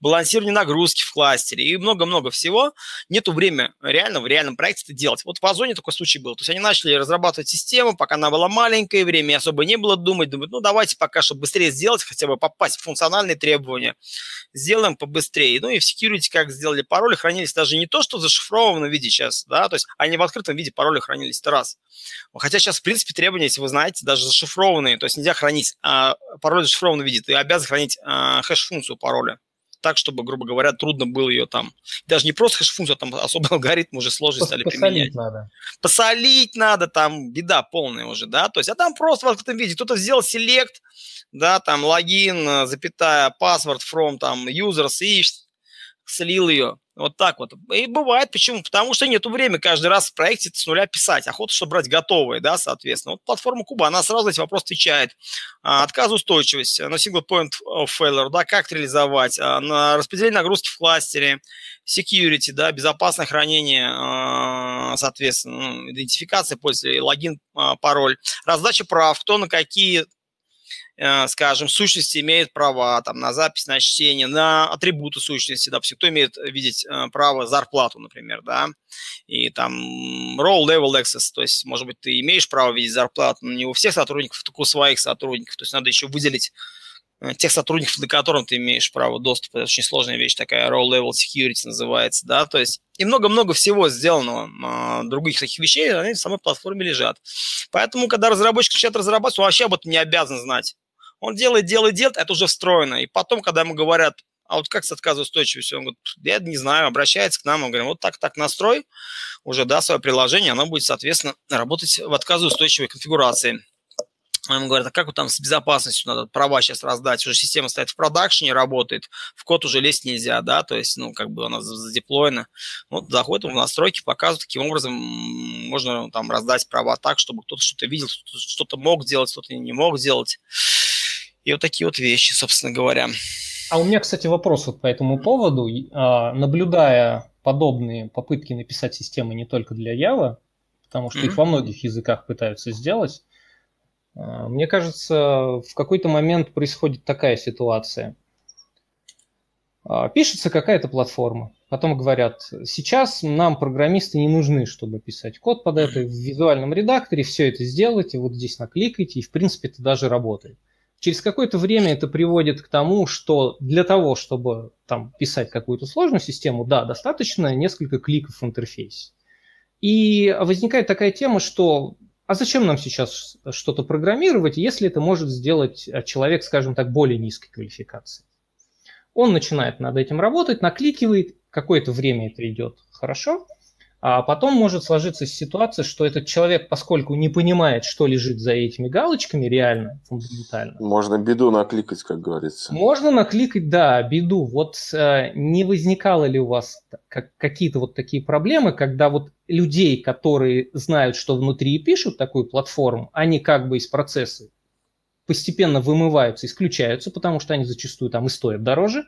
балансирование нагрузки в кластере и много-много всего. Нету времени реально в реальном проекте это делать. Вот в Озоне такой случай был. То есть они начали разрабатывать систему, пока она была маленькая, времени особо не было думать. Думают, ну давайте пока, чтобы быстрее сделать, хотя бы попасть в функциональные требования, сделаем побыстрее. Ну и в security как сделали пароли, хранились даже не то, что в зашифрованном виде сейчас, да, то есть они в открытом виде пароли хранились, это раз. Хотя сейчас, в принципе, требования, если вы знаете, даже зашифрованные, то есть нельзя хранить а, пароль в зашифрованном виде, ты обязан хранить а, хэш-функцию пароля так, чтобы, грубо говоря, трудно было ее там, даже не просто хэш-функцию, а там особо алгоритм уже сложно стали посолить применять. надо. Посолить надо, там беда полная уже, да, то есть, а там просто в открытом виде кто-то сделал селект, да, там логин, запятая, password from там users и слил ее Вот так вот. И бывает, почему? Потому что нету времени каждый раз в проекте с нуля писать. Охота, чтобы брать готовые, да, соответственно. Вот платформа Куба, она сразу эти вопросы отвечает. А, отказоустойчивость, на single point of failure, да, как реализовать, а, на распределение нагрузки в кластере, security, да, безопасное хранение, а, соответственно, ну, идентификация пользователя, логин, а, пароль, раздача прав, кто на какие скажем, сущности имеет права там, на запись, на чтение, на атрибуты сущности, допустим, кто имеет видеть э, право зарплату, например, да, и там role level access, то есть, может быть, ты имеешь право видеть зарплату, но не у всех сотрудников, только у своих сотрудников, то есть надо еще выделить э, тех сотрудников, для которых ты имеешь право доступа. Это очень сложная вещь такая, role level security называется, да, то есть и много-много всего сделанного, а, других таких вещей, они в самой платформе лежат. Поэтому, когда разработчик начинает разрабатывать, он вообще об этом не обязан знать. Он делает, делает, делает, это уже встроено. И потом, когда ему говорят, а вот как с отказоустойчивостью? Он говорит, я не знаю, обращается к нам, мы говорим, вот так, так настрой уже, да, свое приложение, оно будет, соответственно, работать в отказоустойчивой конфигурации. Ему говорят, а как вот там с безопасностью надо права сейчас раздать? Уже система стоит в продакшене, работает, в код уже лезть нельзя, да, то есть, ну, как бы она задеплоена. Вот заходит в настройки, показывает, каким образом можно там раздать права так, чтобы кто-то что-то видел, что-то мог делать, что-то не мог делать. И вот такие вот вещи, собственно говоря. А у меня, кстати, вопрос вот по этому поводу. А, наблюдая подобные попытки написать системы не только для Java, потому что mm-hmm. их во многих языках пытаются сделать, а, мне кажется, в какой-то момент происходит такая ситуация. А, пишется какая-то платформа, потом говорят, сейчас нам программисты не нужны, чтобы писать код под это, в визуальном редакторе все это сделайте, вот здесь накликайте, и в принципе это даже работает. Через какое-то время это приводит к тому, что для того, чтобы там писать какую-то сложную систему, да, достаточно несколько кликов в интерфейсе. И возникает такая тема, что а зачем нам сейчас что-то программировать, если это может сделать человек, скажем так, более низкой квалификации? Он начинает над этим работать, накликивает, какое-то время это идет хорошо, а потом может сложиться ситуация, что этот человек, поскольку не понимает, что лежит за этими галочками реально, фундаментально. Можно беду накликать, как говорится. Можно накликать, да, беду. Вот э, не возникало ли у вас как, какие-то вот такие проблемы, когда вот людей, которые знают, что внутри пишут такую платформу, они как бы из процесса постепенно вымываются, исключаются, потому что они зачастую там и стоят дороже,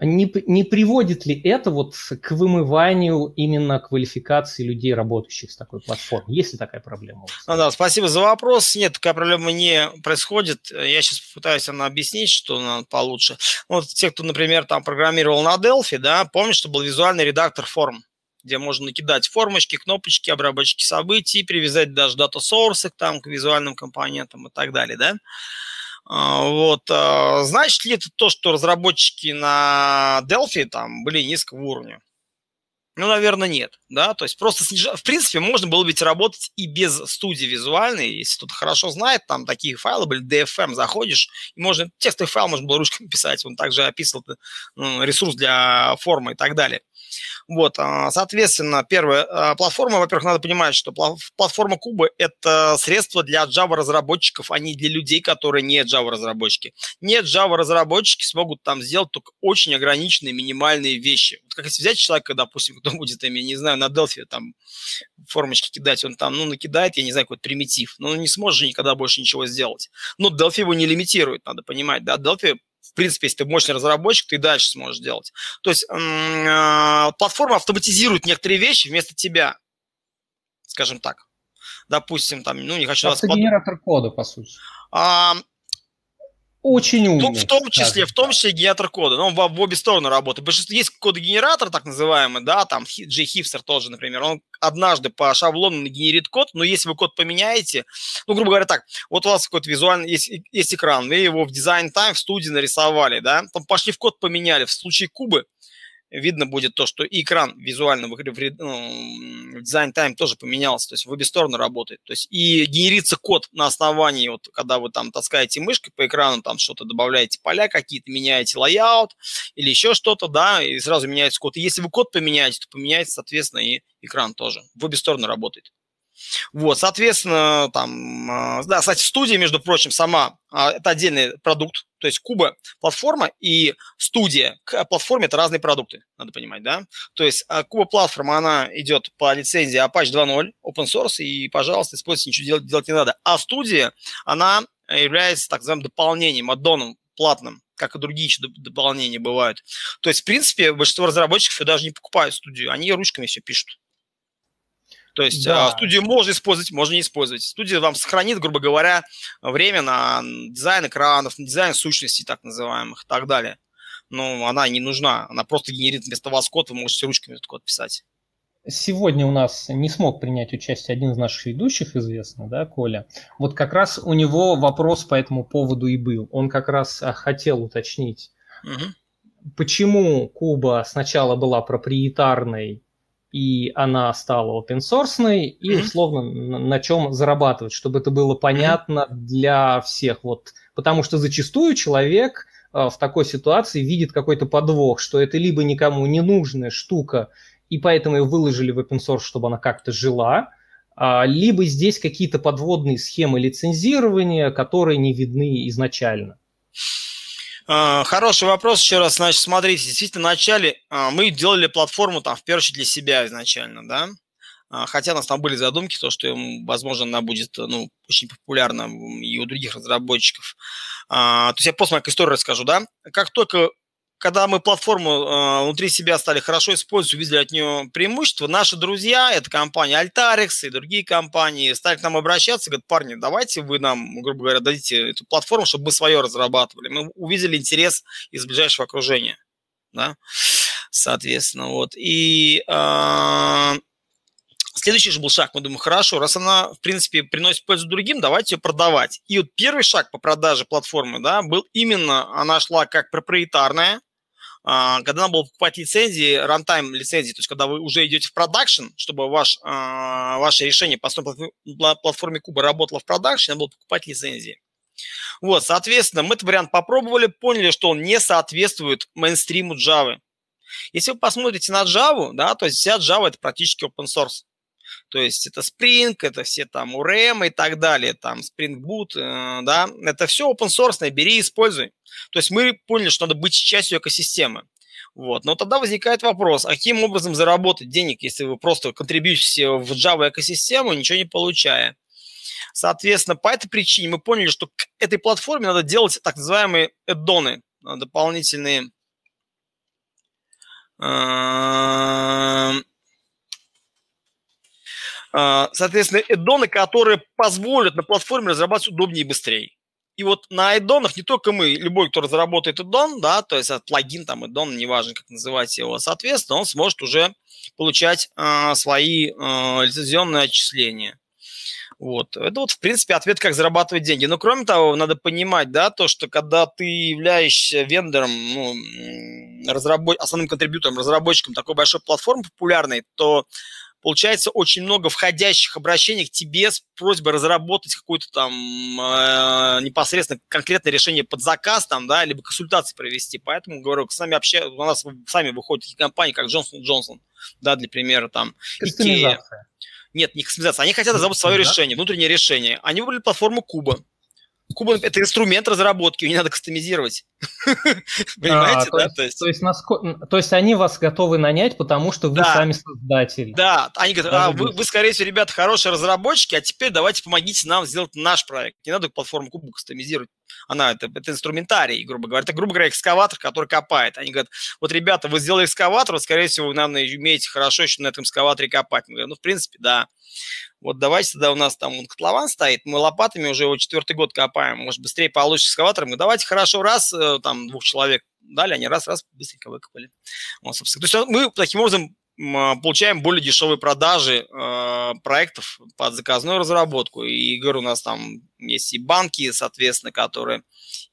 не, не приводит ли это вот к вымыванию именно квалификации людей, работающих с такой платформой? Есть ли такая проблема? Ну да, спасибо за вопрос. Нет, такая проблема не происходит. Я сейчас попытаюсь она объяснить, что она получше. Вот те, кто, например, там программировал на Delphi, да, помнишь, что был визуальный редактор форм где можно накидать формочки, кнопочки, обработчики событий, привязать даже дата-сорсы там, к визуальным компонентам и так далее, да. А, вот. А, значит ли это то, что разработчики на Delphi там были низкого уровня? Ну, наверное, нет, да, то есть просто снижа... в принципе, можно было ведь работать и без студии визуальной, если кто-то хорошо знает, там такие файлы были, DFM, заходишь, и можно, текстовый файл можно было ручками писать, он также описывал ну, ресурс для формы и так далее. Вот, а, соответственно, первая платформа, во-первых, надо понимать, что платформа Куба – это средство для Java-разработчиков, а не для людей, которые не Java-разработчики. Не Java-разработчики смогут там сделать только очень ограниченные минимальные вещи. Вот как если взять человека, допустим, кто будет, я не знаю, на Delphi там формочки кидать, он там, ну, накидает, я не знаю, какой-то примитив, но он не сможет же никогда больше ничего сделать. Но Delphi его не лимитирует, надо понимать, да, Delphi в принципе, если ты мощный разработчик, ты и дальше сможешь делать. То есть э, платформа автоматизирует некоторые вещи вместо тебя, скажем так. Допустим, там, ну, не хочу... Это генератор кода, по сути. Очень умный. В том числе, в том числе генератор кода. Но он в, в обе стороны работает. Большинство есть кодогенератор, так называемый, да, там J-Hipster тоже, например. Он однажды по шаблону нагенерит код, но если вы код поменяете, ну, грубо говоря, так, вот у вас какой-то визуальный, есть, есть экран, вы его в design time в студии нарисовали, да, там пошли в код поменяли. В случае CUBA видно будет то, что и экран визуально в, в, ну, в дизайн тайм тоже поменялся, то есть в обе стороны работает. То есть и генерится код на основании, вот когда вы там таскаете мышкой по экрану, там что-то добавляете поля какие-то, меняете layout или еще что-то, да, и сразу меняется код. И если вы код поменяете, то поменяется, соответственно, и экран тоже. В обе стороны работает. Вот, соответственно, там, а, да, кстати, студия, между прочим, сама, а, это отдельный продукт, то есть Куба платформа и студия к платформе это разные продукты, надо понимать, да. То есть Куба платформа, она идет по лицензии Apache 2.0, open source, и, пожалуйста, используйте, ничего делать, делать не надо. А студия, она является так называемым дополнением, аддоном платным, как и другие еще дополнения бывают. То есть, в принципе, большинство разработчиков даже не покупают студию, они ручками все пишут. То есть да. А, студию можно использовать, можно не использовать. Студия вам сохранит, грубо говоря, время на дизайн экранов, на дизайн сущностей так называемых и так далее. Но она не нужна, она просто генерит вместо вас код, вы можете ручками этот код писать. Сегодня у нас не смог принять участие один из наших ведущих, известный, да, Коля. Вот как раз у него вопрос по этому поводу и был. Он как раз а, хотел уточнить, угу. почему Куба сначала была проприетарной и она стала open source, и условно на, на чем зарабатывать, чтобы это было понятно для всех. Вот, потому что зачастую человек э, в такой ситуации видит какой-то подвох, что это либо никому не нужная штука, и поэтому ее выложили в open source, чтобы она как-то жила, а, либо здесь какие-то подводные схемы лицензирования, которые не видны изначально. А, хороший вопрос еще раз. Значит, смотрите, действительно, в начале а, мы делали платформу там в первую очередь для себя изначально, да. А, хотя у нас там были задумки, то, что, возможно, она будет ну, очень популярна и у других разработчиков. То есть я просто как историю расскажу, да. Как только когда мы платформу э, внутри себя стали хорошо использовать, увидели от нее преимущество, наши друзья, это компания Altarex и другие компании, стали к нам обращаться, говорят, парни, давайте вы нам, грубо говоря, дадите эту платформу, чтобы мы свое разрабатывали. Мы увидели интерес из ближайшего окружения, да, соответственно, вот. И э, Следующий же был шаг. Мы думаем, хорошо, раз она, в принципе, приносит пользу другим, давайте ее продавать. И вот первый шаг по продаже платформы, да, был именно, она шла как проприетарная, когда надо было покупать лицензии, runtime лицензии, то есть когда вы уже идете в production, чтобы ваш, а, ваше решение по платформе CUBA работало в продакшне, надо было покупать лицензии. Вот, соответственно, мы этот вариант попробовали, поняли, что он не соответствует мейнстриму Java. Если вы посмотрите на Java, да, то есть вся Java это практически open source. То есть это Spring, это все там URM и так далее, там Spring Boot, э, да, это все open source, бери и используй. То есть мы поняли, что надо быть частью экосистемы. Вот. Но тогда возникает вопрос, а каким образом заработать денег, если вы просто контрибьютите в Java экосистему, ничего не получая? Соответственно, по этой причине мы поняли, что к этой платформе надо делать так называемые эддоны, дополнительные э, соответственно, эддоны, которые позволят на платформе разрабатывать удобнее и быстрее. И вот на эддонах не только мы, любой, кто разработает эддон, да, то есть плагин, там, эддон, неважно, как называть его, соответственно, он сможет уже получать э, свои э, лицензионные отчисления. Вот. Это вот, в принципе, ответ, как зарабатывать деньги. Но, кроме того, надо понимать, да, то, что когда ты являешься вендором, ну, разработ... основным контрибьютором, разработчиком такой большой платформы популярной, то получается очень много входящих обращений к тебе с просьбой разработать какое-то там э, непосредственно конкретное решение под заказ, там, да, либо консультации провести. Поэтому, говорю, с нами вообще, у нас сами выходят такие компании, как Джонсон Джонсон, да, для примера, там, Икея. Нет, не кастомизация. Они хотят разработать свое решение, внутреннее решение. Они выбрали платформу Куба. Куба – это инструмент разработки, ее не надо кастомизировать. Понимаете, а, да? То есть, то, есть, насколько, то есть они вас готовы нанять, потому что вы да, сами создатель. Да, они говорят, а, вы, вы, скорее всего, ребята, хорошие разработчики, а теперь давайте помогите нам сделать наш проект. Не надо платформу Куба кастомизировать. Она, это, это инструментарий, грубо говоря. Это, грубо говоря, экскаватор, который копает. Они говорят, вот, ребята, вы сделали экскаватор, скорее всего, вы, наверное, умеете хорошо еще на этом экскаваторе копать. Мы говорим, ну, в принципе, да. Вот давайте тогда у нас там вот котлован стоит, мы лопатами уже его четвертый год копаем, может, быстрее получится экскаватором. Давайте хорошо раз, э, там, двух человек дали, они раз-раз быстренько выкопали. Вот, собственно. То есть мы таким образом а, получаем более дешевые продажи э, проектов под заказную разработку. И, говорю, у нас там есть и банки, соответственно, которые...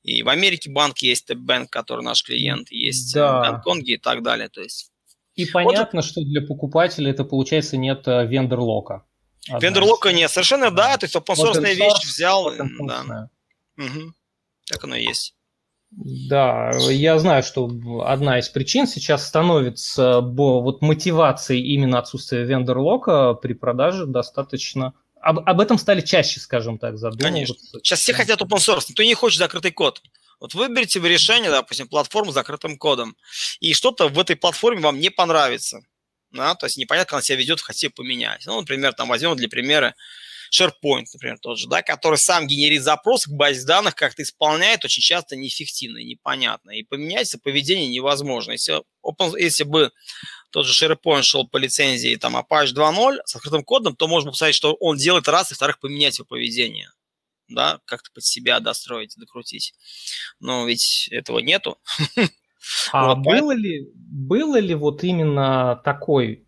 И в Америке банки есть, банк, который наш клиент, есть да. в Гонконге и так далее. То есть... И понятно, вот... что для покупателя это, получается, нет э, вендор-лока. Вендор-лока нет, совершенно да, то есть open source вещь взял. Да. Угу. Так оно и есть. Да, я знаю, что одна из причин сейчас становится вот мотивацией именно отсутствия вендор-лока при продаже достаточно об, об этом стали чаще, скажем так, задумываться. Конечно. Сейчас все хотят open source, никто не хочет закрытый код. Вот выберите вы решение, допустим, платформу с закрытым кодом, и что-то в этой платформе вам не понравится. Да? То есть непонятно, как она себя ведет, хотите поменять. Ну, например, там возьмем для примера SharePoint, например, тот же, да, который сам генерит запрос к базе данных, как-то исполняет, очень часто неэффективно и непонятно. И поменять поведение невозможно. Если, open, если бы тот же SharePoint шел по лицензии там Apache 2.0 с открытым кодом, то можно посмотреть, что он делает раз, и вторых поменять его поведение. Да, как-то под себя достроить, докрутить. Но ведь этого нету. А вот, было, ли, было ли вот именно такой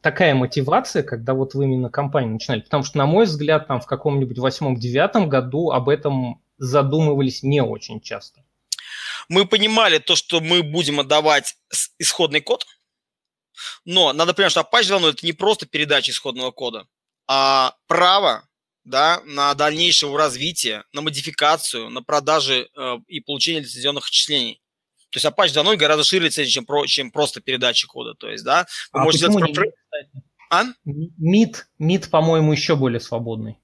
такая мотивация, когда вот вы именно компанию начинали? Потому что, на мой взгляд, там в каком-нибудь восьмом-девятом году об этом задумывались не очень часто. Мы понимали то, что мы будем отдавать исходный код, но надо понимать, что Apache 2.0 это не просто передача исходного кода, а право да, на дальнейшее развитие, на модификацию, на продажи э, и получение лицензионных отчислений. То есть Apache 2.0 гораздо шире чем, про, чем просто передача кода. То есть, да, вы а можете сделать... Не, а? МИД, МИД, по-моему, еще более свободный.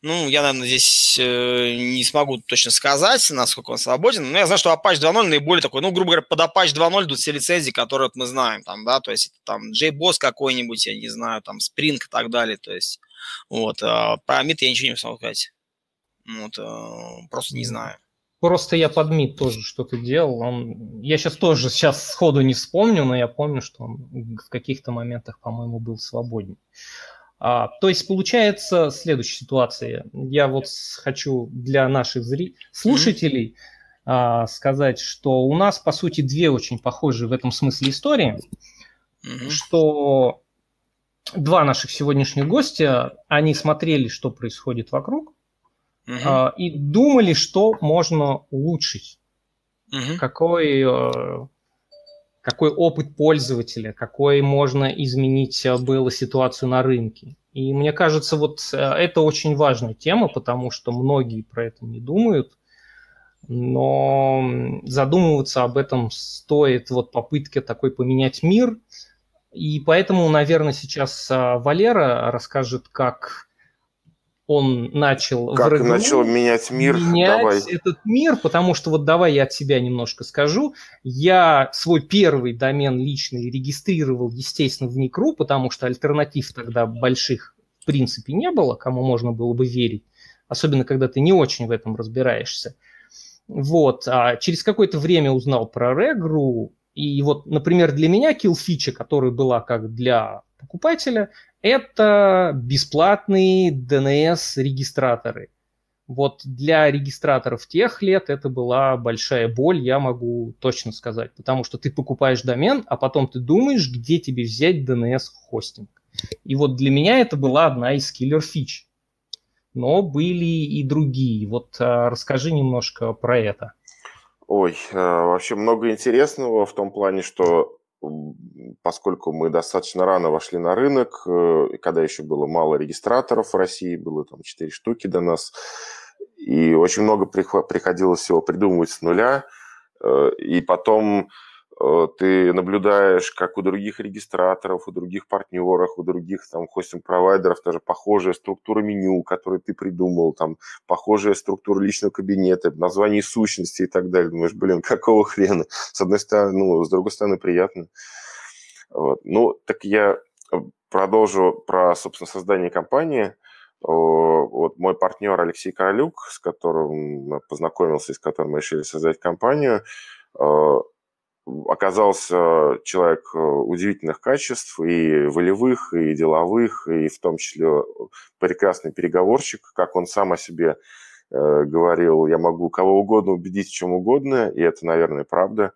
Ну, я, наверное, здесь э, не смогу точно сказать, насколько он свободен, но я знаю, что Apache 2.0 наиболее такой, ну, грубо говоря, под Apache 2.0 идут все лицензии, которые вот мы знаем, там, да, то есть там JBoss какой-нибудь, я не знаю, там Spring и так далее, то есть вот, а про MIT я ничего не смогу сказать, вот, э, просто не знаю. Просто я под МИД тоже что-то делал. Он... Я сейчас тоже сейчас сходу не вспомню, но я помню, что он в каких-то моментах, по-моему, был свободнее. А, то есть получается следующая ситуация. Я вот хочу для наших зри... слушателей mm-hmm. а, сказать, что у нас, по сути, две очень похожие в этом смысле истории. Mm-hmm. Что два наших сегодняшних гостя, они смотрели, что происходит вокруг, mm-hmm. а, и думали, что можно улучшить. Mm-hmm. Какой э, какой опыт пользователя, какой можно изменить э, было ситуацию на рынке. И мне кажется, вот э, это очень важная тема, потому что многие про это не думают, но задумываться об этом стоит вот попытки такой поменять мир. И поэтому, наверное, сейчас э, Валера расскажет, как он начал как в начал менять мир? менять давай. этот мир потому что вот давай я от себя немножко скажу. Я свой первый домен личный регистрировал естественно в Никру потому что альтернатив тогда больших в принципе не было кому можно было бы верить особенно когда ты не очень в этом разбираешься. Вот а через какое-то время узнал про Регру и вот например для меня килфича которая была как для покупателя это бесплатные DNS-регистраторы. Вот для регистраторов тех лет это была большая боль, я могу точно сказать, потому что ты покупаешь домен, а потом ты думаешь, где тебе взять DNS-хостинг. И вот для меня это была одна из киллер-фич. Но были и другие. Вот а, расскажи немножко про это. Ой, а, вообще много интересного в том плане, что поскольку мы достаточно рано вошли на рынок, э, когда еще было мало регистраторов в России, было там 4 штуки до нас, и очень много приходилось всего придумывать с нуля, э, и потом ты наблюдаешь, как у других регистраторов, у других партнеров, у других там хостинг-провайдеров даже похожая структура меню, которую ты придумал, там похожая структура личного кабинета, название сущности и так далее. Думаешь, блин, какого хрена? С одной стороны, ну, с другой стороны, приятно. Вот. Ну, так я э, продолжу про, собственно, создание компании. Вот мой партнер Алексей Королюк, с которым познакомился с которым мы решили создать компанию, э, оказался человек э, удивительных качеств, и волевых, и деловых, и в том числе прекрасный переговорщик, как он сам о себе э, говорил, я могу кого угодно убедить в чем угодно, и это, наверное, правда.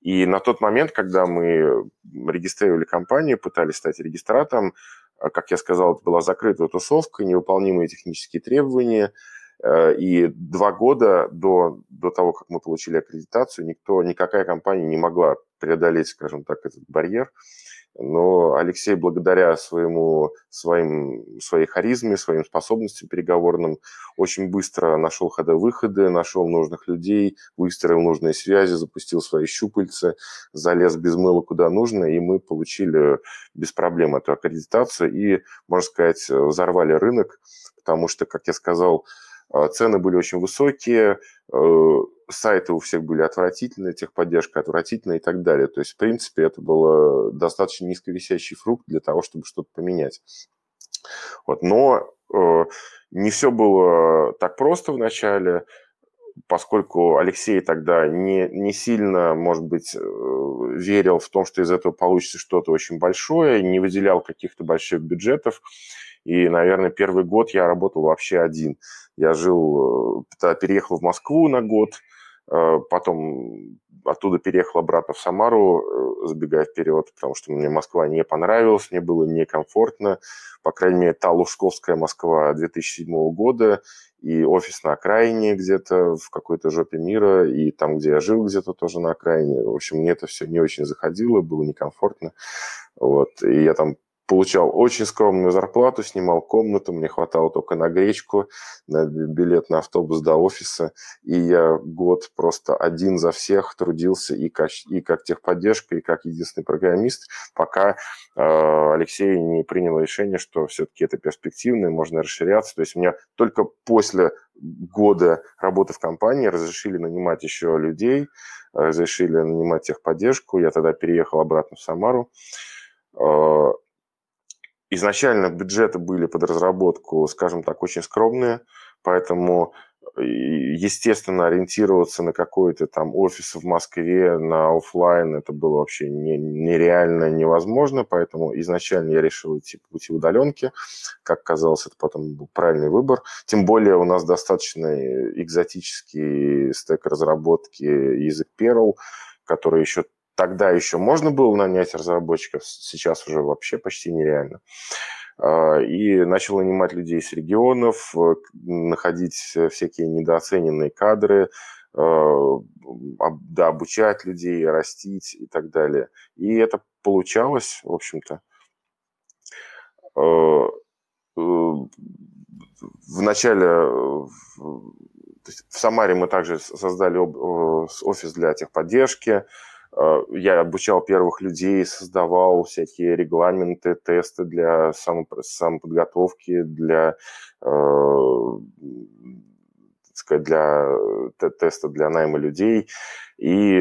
И на тот момент, когда мы регистрировали компанию, пытались стать регистратором, как я сказал, это была закрытая тусовка, невыполнимые технические требования – и два года до, до того, как мы получили аккредитацию, никто, никакая компания не могла преодолеть, скажем так, этот барьер. но Алексей благодаря своему, своим, своей харизме, своим способностям переговорным очень быстро нашел ходы-выходы, нашел нужных людей, выстроил нужные связи, запустил свои щупальца, залез без мыла куда нужно, и мы получили без проблем эту аккредитацию и, можно сказать, взорвали рынок, потому что, как я сказал, цены были очень высокие, э, сайты у всех были отвратительные, техподдержка отвратительная и так далее. То есть, в принципе, это был достаточно низковисящий фрукт для того, чтобы что-то поменять. Вот. Но э, не все было так просто в начале, поскольку Алексей тогда не, не сильно, может быть, э, верил в том, что из этого получится что-то очень большое, не выделял каких-то больших бюджетов. И, наверное, первый год я работал вообще один. Я жил, э, переехал в Москву на год, э, потом оттуда переехал обратно в Самару, э, забегая вперед, потому что мне Москва не понравилась, мне было некомфортно. По крайней мере, та Лужковская Москва 2007 года и офис на окраине где-то в какой-то жопе мира, и там, где я жил, где-то тоже на окраине. В общем, мне это все не очень заходило, было некомфортно. Вот. И я там получал очень скромную зарплату, снимал комнату, мне хватало только на гречку, на билет на автобус до офиса, и я год просто один за всех трудился и как, и как техподдержка, и как единственный программист, пока э, Алексей не принял решение, что все-таки это перспективно, и можно расширяться. То есть у меня только после года работы в компании разрешили нанимать еще людей, разрешили нанимать техподдержку. Я тогда переехал обратно в Самару. Э, изначально бюджеты были под разработку, скажем так, очень скромные, поэтому естественно, ориентироваться на какой-то там офис в Москве, на офлайн, это было вообще не, нереально невозможно, поэтому изначально я решил идти по пути удаленки. Как казалось, это потом был правильный выбор. Тем более у нас достаточно экзотический стек разработки язык Perl, который еще Тогда еще можно было нанять разработчиков, сейчас уже вообще почти нереально. А, и начал нанимать людей с регионов, э, находить всякие недооцененные кадры, э, да, обучать людей, растить и так далее. И это получалось, в общем-то. Э, в начале в Самаре мы также создали офис для техподдержки, Э, я обучал первых людей, создавал всякие регламенты, тесты для самоподготовки, для, э, сказать, для теста для найма людей. И,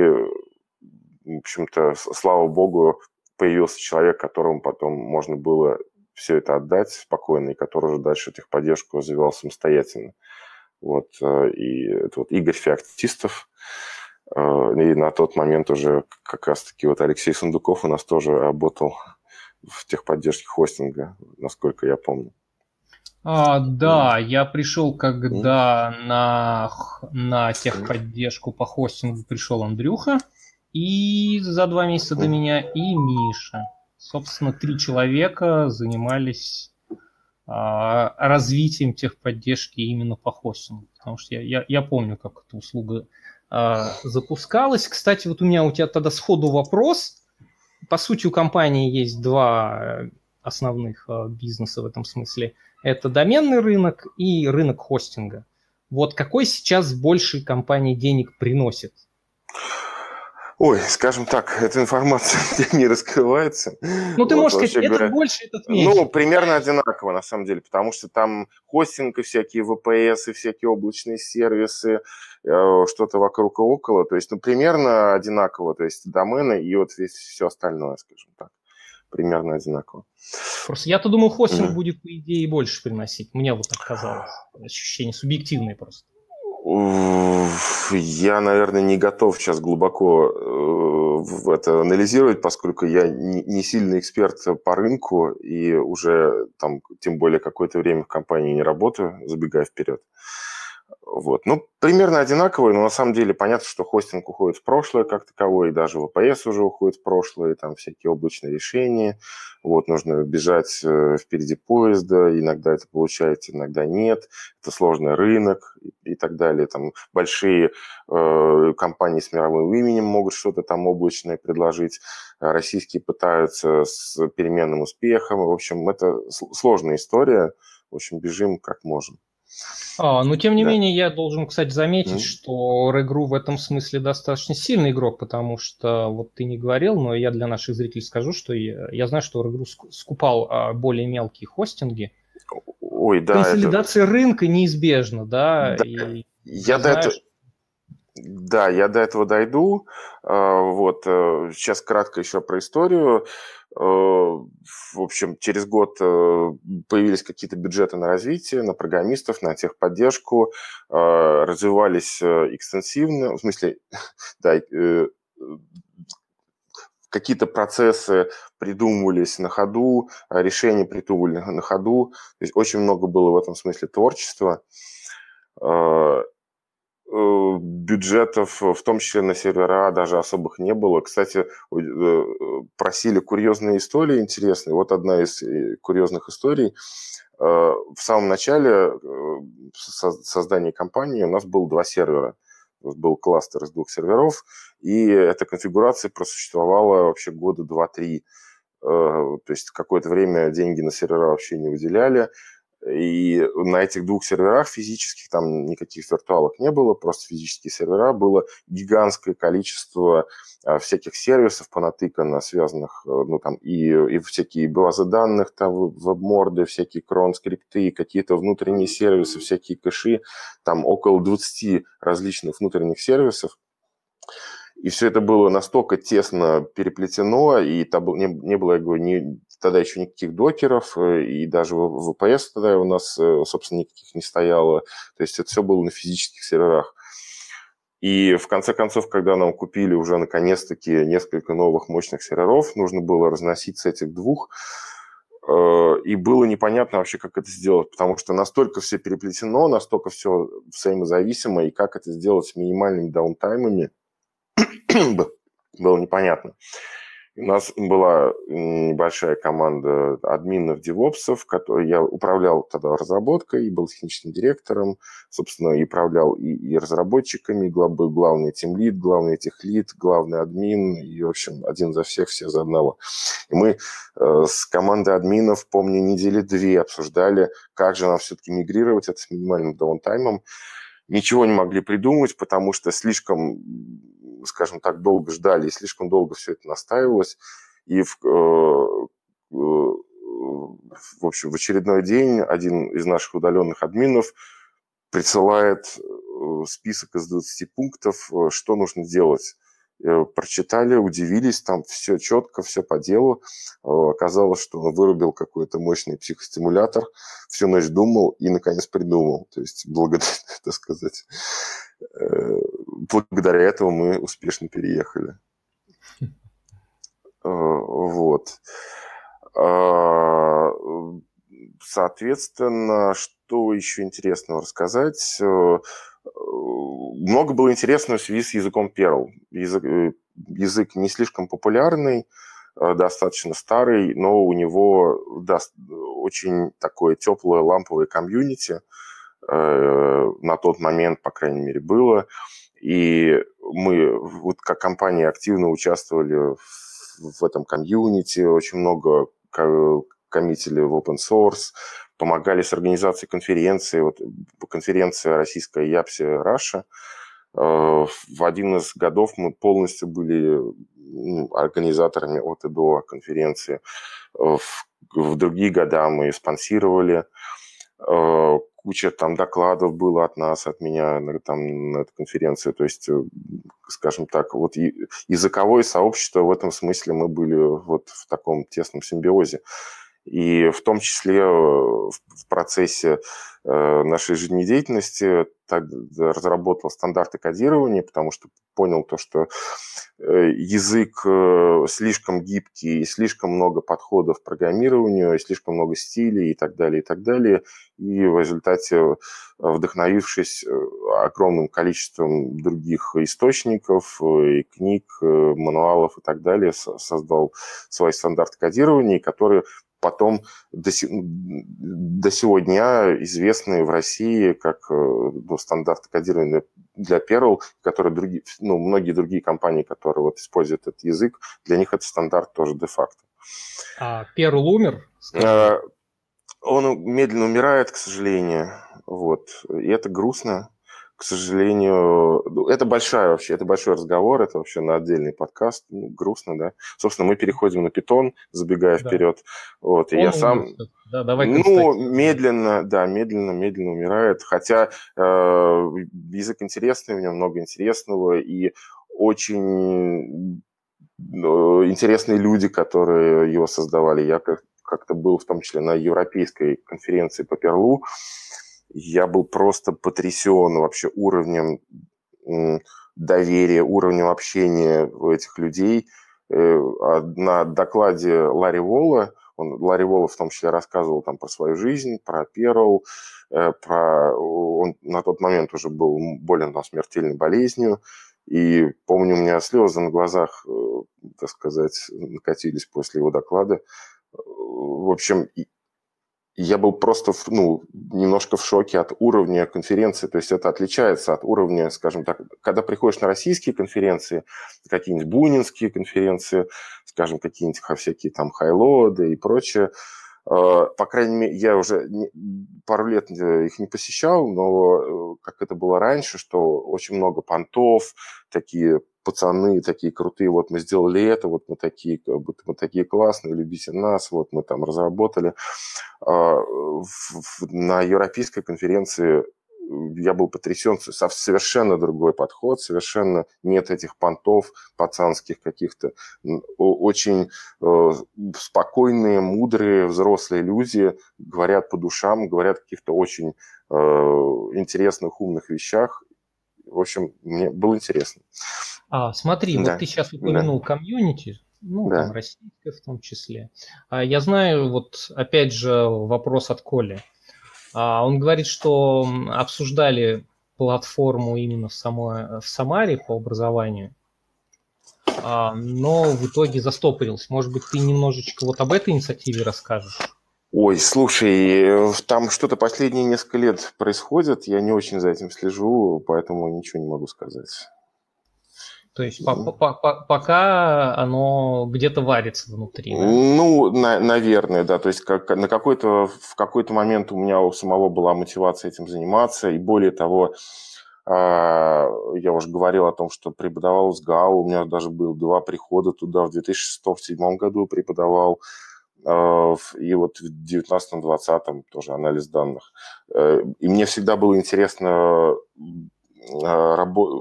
в общем-то, слава богу, появился человек, которому потом можно было все это отдать спокойно, и который уже дальше техподдержку развивал самостоятельно. Вот, э, и это вот Игорь Феоктистов, Э, и на тот момент уже как раз-таки вот Алексей Сундуков у нас тоже работал в техподдержке хостинга, насколько я помню. А, да, я пришел, когда mm. на, на техподдержку по хостингу пришел Андрюха, и за два месяца mm. до меня и Миша. Собственно, три человека занимались а, развитием техподдержки именно по хостингу. Потому что я, я, я помню, как эта услуга запускалась. Кстати, вот у меня у тебя тогда сходу вопрос. По сути, у компании есть два э, основных э, бизнеса в этом смысле. Это доменный рынок и рынок хостинга. Вот какой сейчас больше компании денег приносит? Ой, скажем так, эта информация не раскрывается. Ну, ты вот, можешь сказать, говоря, этот больше, этот меньше. Ну, примерно одинаково, на самом деле, потому что там хостинг и всякие VPS, и всякие облачные сервисы, э, что-то вокруг и около. То есть, ну, примерно одинаково. То есть, домены и вот здесь все остальное, скажем так. Примерно одинаково. Просто я-то думал, хостинг mm-hmm. будет, по идее, больше приносить. Мне вот так казалось. Ощущение субъективное просто. Я, наверное, не готов сейчас глубоко э, это анализировать, поскольку я не сильный эксперт по рынку и уже там, тем более, какое-то время в компании не работаю, забегая вперед. Вот. Ну, примерно одинаковые, но на самом деле понятно, что хостинг уходит в прошлое как таковой, и даже VPS уже уходит в прошлое, там всякие облачные решения. Вот, нужно бежать э, впереди поезда, иногда это получается, иногда нет. Это сложный рынок и, и так далее. Там большие э, компании с мировым именем могут что-то там облачное предложить. Российские пытаются с переменным успехом. В общем, это сложная история. В общем, бежим как можем. А, но тем не да. менее, я должен, кстати, заметить, mm. что Регру в этом смысле достаточно сильный игрок, потому что вот ты не говорил, но я для наших зрителей скажу, что я, я знаю, что Регру скупал а, более мелкие хостинги. Ой, да. Консолидация это... рынка неизбежна, да. да. И, я до этого... Да, я до этого дойду. А, вот, э, сейчас кратко еще про историю. Э, в общем, через год э, появились какие-то бюджеты на развитие, на программистов, на техподдержку, развивались экстенсивно, в смысле, да, какие-то процессы придумывались на ходу, решения придумывали на ходу. То есть очень много было в этом смысле творчества. Э, бюджетов, в том числе на сервера, даже особых не было. Кстати, э, просили курьезные истории интересные. Вот одна из э, курьезных историй. В самом начале создания компании у нас было два сервера. Был кластер из двух серверов, и эта конфигурация просуществовала вообще года два-три. То есть какое-то время деньги на сервера вообще не выделяли. И на этих двух серверах физических, там никаких виртуалок не было, просто физические сервера, было гигантское количество а, всяких сервисов понатыкано, связанных, э, ну, там, и, и всякие базы данных, там, веб-морды, всякие крон-скрипты, какие-то внутренние сервисы, всякие кэши, там около 20 различных внутренних сервисов. И все это было настолько тесно переплетено, и там не, не было, я говорю, ни, тогда еще никаких докеров, э, и даже в VPS тогда у нас, э, собственно, никаких не стояло. То есть это все было на физических серверах. И в конце концов, когда нам купили уже наконец-таки несколько новых мощных серверов, нужно было разносить с этих двух, э, и было непонятно вообще, как это сделать, потому что настолько все переплетено, настолько все взаимозависимо, и как это сделать с минимальными даунтаймами, было непонятно. У нас была небольшая команда админов, девопсов, который я управлял тогда разработкой, и был техническим директором, собственно, и управлял и, и разработчиками, был главный тимлид, главный техлид, главный админ, и, в общем, один за всех, все за одного. И мы э, с командой админов, помню, недели две обсуждали, как же нам все-таки мигрировать это с минимальным даунтаймом. Ничего не могли придумать, потому что слишком скажем так, долго ждали и слишком долго все это настаивалось. И в, э, э, в общем, в очередной день один из наших удаленных админов присылает э, список из 20 пунктов, что нужно делать. Прочитали, удивились, там все четко, все по делу. Оказалось, что он вырубил какой-то мощный психостимулятор, всю ночь думал и, наконец, придумал. То есть, благодаря, так сказать, благодаря этому мы успешно переехали. Э, вот. А, соответственно, что еще интересного рассказать? Э, много было интересного в связи с языком Perl. Язык, э, язык не слишком популярный, достаточно старый, но у него да, очень такое теплое ламповое комьюнити. На тот момент, по крайней мере, было. И мы вот как компания активно участвовали в, этом комьюнити, очень много коммитили в open source, помогали с организацией конференции, вот конференция российская YAPC Russia. Э, в один из годов мы полностью были ну, организаторами от и до конференции. Э, в, в другие года мы спонсировали э, куча там докладов было от нас, от меня на, там, на этой конференции. То есть, э, скажем так, вот языковое сообщество в этом смысле мы были вот в таком тесном симбиозе. И в том числе в процессе нашей жизнедеятельности разработал стандарты кодирования, потому что понял то, что э, язык э, слишком гибкий, и слишком много подходов к программированию, и слишком много стилей и так далее, и так далее. И в результате, э, вдохновившись огромным количеством других источников, и книг, мануалов и так далее, создал свой стандарт кодирования, который потом до, до сего дня известные в России как э, ну, стандарт кодирования для Perl, которые другие, ну, многие другие компании, которые вот используют этот язык, для них это стандарт тоже де-факто. А Perl умер? А, он медленно умирает, к сожалению. Вот. И это грустно к сожалению, ну, это большая вообще, это большой разговор, это вообще на отдельный подкаст, ну, грустно, да. Собственно, мы переходим на питон, забегая да. вперед. Вот, и Он я сам... Да, давай ну, медленно, да, медленно, медленно умирает, хотя э, язык интересный, у него много интересного, и очень э, интересные люди, которые его создавали. Я как-то был в том числе на европейской конференции по Перлу, я был просто потрясен вообще уровнем доверия, уровнем общения этих людей. Э, а на докладе Ларри Волла, он, Ларри Волла в том числе рассказывал там про свою жизнь, про Перл, э, про... Он на тот момент уже был болен там, смертельной болезнью, и помню, у меня слезы на глазах, э, так сказать, накатились после его доклада. В общем, я был просто ну, немножко в шоке от уровня конференции. То есть это отличается от уровня, скажем так, когда приходишь на российские конференции, какие-нибудь бунинские конференции, скажем, какие-нибудь всякие там хайлоды и прочее, э, по крайней мере, я уже пару лет э, их не посещал, но э, как это было раньше, что очень много понтов, такие пацаны такие крутые, вот мы сделали это, вот мы такие, как будто мы такие классные, любите нас, вот мы там разработали. А, на европейской конференции я был потрясен, совершенно другой подход, совершенно нет этих понтов пацанских каких-то. Очень э, спокойные, мудрые, взрослые люди говорят по душам, говорят о каких-то очень э, интересных, умных вещах. В общем, мне было интересно. А, смотри, да. вот ты сейчас упомянул да. комьюнити, ну, да. там, российское в том числе. А, я знаю, вот опять же вопрос от Коли. А, он говорит, что обсуждали платформу именно в, самой, в Самаре по образованию, а, но в итоге застопорился. Может быть, ты немножечко вот об этой инициативе расскажешь? Ой, слушай, там что-то последние несколько лет происходит, я не очень за этим слежу, поэтому ничего не могу сказать. То есть по -по -по пока оно где-то варится внутри. Да? Ну, на наверное, да. То есть как, на какой-то, в какой-то момент у меня у самого была мотивация этим заниматься. И более того, э, я уже говорил о том, что преподавал в СГАУ. У меня даже было два прихода туда в 2006-2007 году преподавал. Э, и вот в 2019-2020 тоже анализ данных. Э, и мне всегда было интересно а,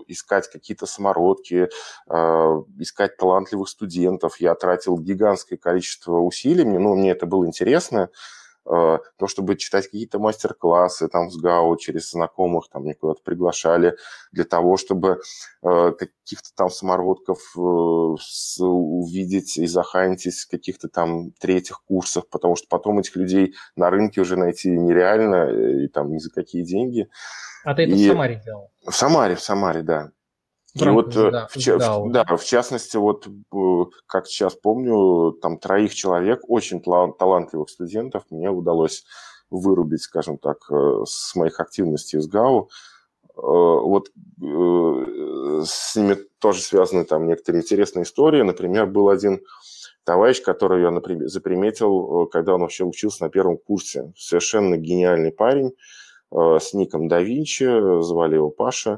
искать какие-то самородки, а, искать талантливых студентов. Я тратил гигантское количество усилий, мне, ну, мне это было интересно, а, то, чтобы читать какие-то мастер-классы там в СГАУ через знакомых, там меня куда-то приглашали для того, чтобы каких-то там самородков э, увидеть и захантить каких-то там третьих курсов, потому что потом этих людей на рынке уже найти нереально э, и там ни за какие деньги. А ты это и... в Самаре делал? В Самаре, в Самаре, да. В и вот, э, да, в, в, да, в частности, вот э, как сейчас помню, там троих человек, очень талантливых студентов, мне удалось вырубить, скажем так, э, с моих активностей из ГАУ. Вот с ними тоже связаны там некоторые интересные истории. Например, был один товарищ, который я заприметил, когда он вообще учился на первом курсе. Совершенно гениальный парень Э, с ником да Винчи, звали его Паша. Э,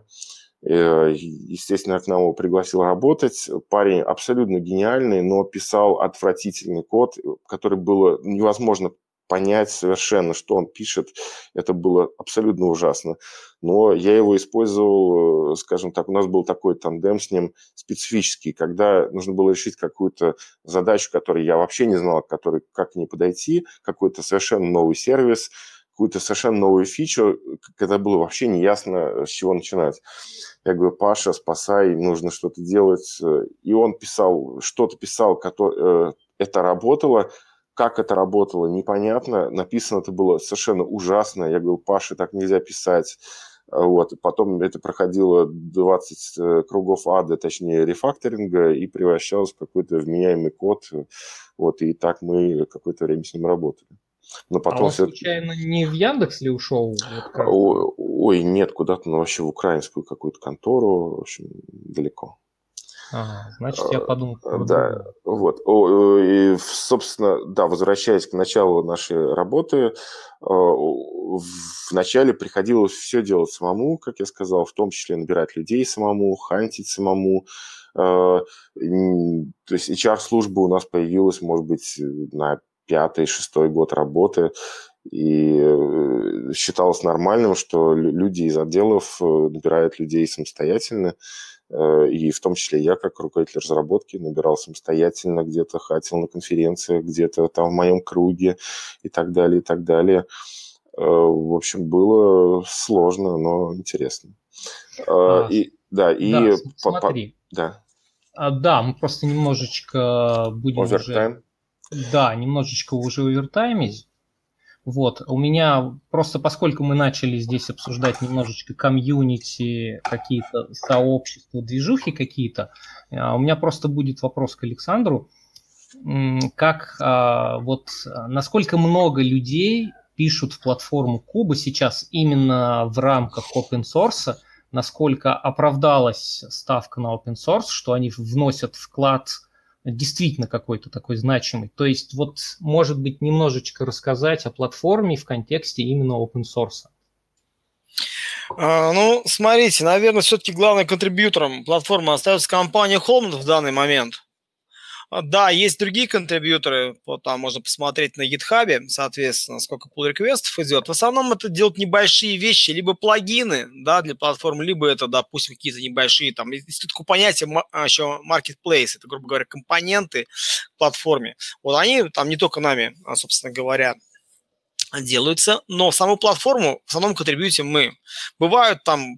естественно, я к нам его пригласил работать. Парень абсолютно гениальный, но писал отвратительный код, который было невозможно понять совершенно, что он пишет, это было абсолютно ужасно. Но я его использовал, э, скажем так, у нас был такой тандем с ним специфический, когда нужно было решить какую-то задачу, которую я вообще не знал, который, как к ней подойти, какой-то совершенно новый сервис, какую-то совершенно новую фичу, когда было вообще неясно, с чего начинать. Я говорю, Паша, спасай, нужно что-то делать. И он писал, что-то писал, который, э, это работало, как это работало, непонятно. Написано это было совершенно ужасно. Я говорю, Паша, так нельзя писать. Вот. Потом это проходило 20 э, кругов ада, точнее рефакторинга, и превращалось в какой-то вменяемый код. Вот. И так мы какое-то время с ним работали. Но потом а он все... случайно не в Яндекс ли ушел? Вот Ой, нет, куда-то, ну, вообще в украинскую какую-то контору, в общем, далеко. Ага, значит, я подумал. Да, вот. И, собственно, да, возвращаясь к началу нашей работы, вначале приходилось все делать самому, как я сказал, в том числе набирать людей самому, хантить самому. То есть HR-служба у нас появилась, может быть, на пятый, шестой год работы, и считалось нормальным, что люди из отделов набирают людей самостоятельно, Э, и в том числе я, как руководитель разработки, набирал самостоятельно, где-то хотел на конференциях, где-то там в моем круге и так далее, и так далее. Э, в общем, было сложно, но интересно. Э, а, и, да, и... Да, смотри. По, да. А, да, мы просто немножечко будем Овертайм. уже... Да, немножечко уже овертаймить. Вот, у меня просто поскольку мы начали здесь обсуждать немножечко комьюнити, какие-то сообщества, движухи какие-то, а, у меня просто будет вопрос к Александру. Как а, вот насколько много людей пишут в платформу Куба сейчас именно в рамках open source, насколько оправдалась ставка на open source, что они вносят вклад действительно какой-то такой значимый. То есть вот, может быть, немножечко рассказать о платформе в контексте именно open source. А, ну, смотрите, наверное, все-таки главным контрибьютором платформы остается компания Holman в данный момент. А, да, есть другие контрибьюторы, вот там можно посмотреть на GitHub, соответственно, сколько pull реквестов идет. В основном это делают небольшие вещи, либо плагины, да, для платформы, либо это, допустим, какие-то небольшие, там, есть такое понятие а, еще marketplace, это, грубо говоря, компоненты платформе. Вот они там не только нами, а, собственно говоря, делаются, но саму платформу в основном контрибьютим мы. Бывают там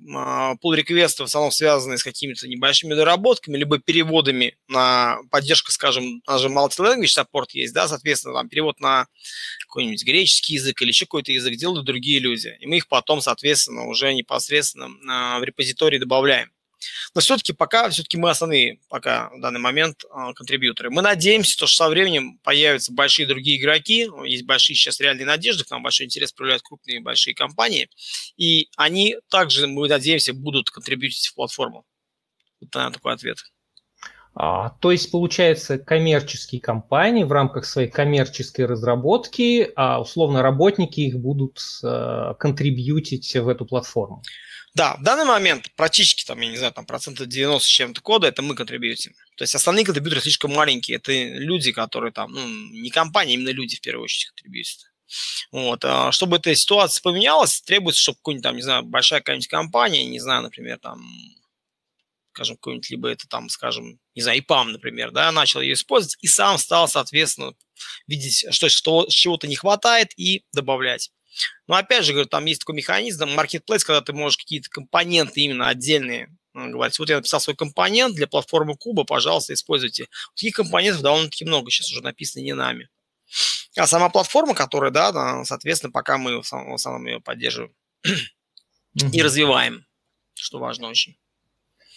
pull реквесты в основном связанные с какими-то небольшими доработками, либо переводами на поддержку, скажем, даже multi-language support есть, да, соответственно, там перевод на какой-нибудь греческий язык или еще какой-то язык делают другие люди. И мы их потом, соответственно, уже непосредственно э, в репозитории добавляем. Но все-таки пока, все-таки мы основные пока в данный момент э, контрибьюторы. Мы надеемся, что со временем появятся большие другие игроки, есть большие сейчас реальные надежды, к нам большой интерес проявляют крупные большие компании, и они также, мы надеемся, будут контрибьютить в платформу. Вот наверное, такой ответ. А, то есть, получается, коммерческие компании в рамках своей коммерческой разработки, а условно работники их будут а, контрибьютить в эту платформу. Да, в данный момент практически, там, я не знаю, там процентов 90 с чем-то кода это мы контрибьютим. То есть основные контрибьюторы слишком маленькие. Это люди, которые там, ну, не компания, именно люди в первую очередь контрибьютят. Вот. А чтобы эта ситуация поменялась, требуется, чтобы какой-нибудь там, не знаю, большая какая-нибудь компания, не знаю, например, там, скажем, какой-нибудь, либо это там, скажем, не знаю, ИПАМ, например, да, начал ее использовать и сам стал, соответственно, видеть, что, что чего-то не хватает и добавлять. Но опять же, говорю, там есть такой механизм, marketplace, когда ты можешь какие-то компоненты именно отдельные э, говорить, вот я написал свой компонент для платформы Куба, пожалуйста, используйте. Таких компонентов довольно-таки много сейчас уже написано не нами. А сама платформа, которая, да, соответственно, пока мы в основном, в основном ее поддерживаем и развиваем, что важно очень.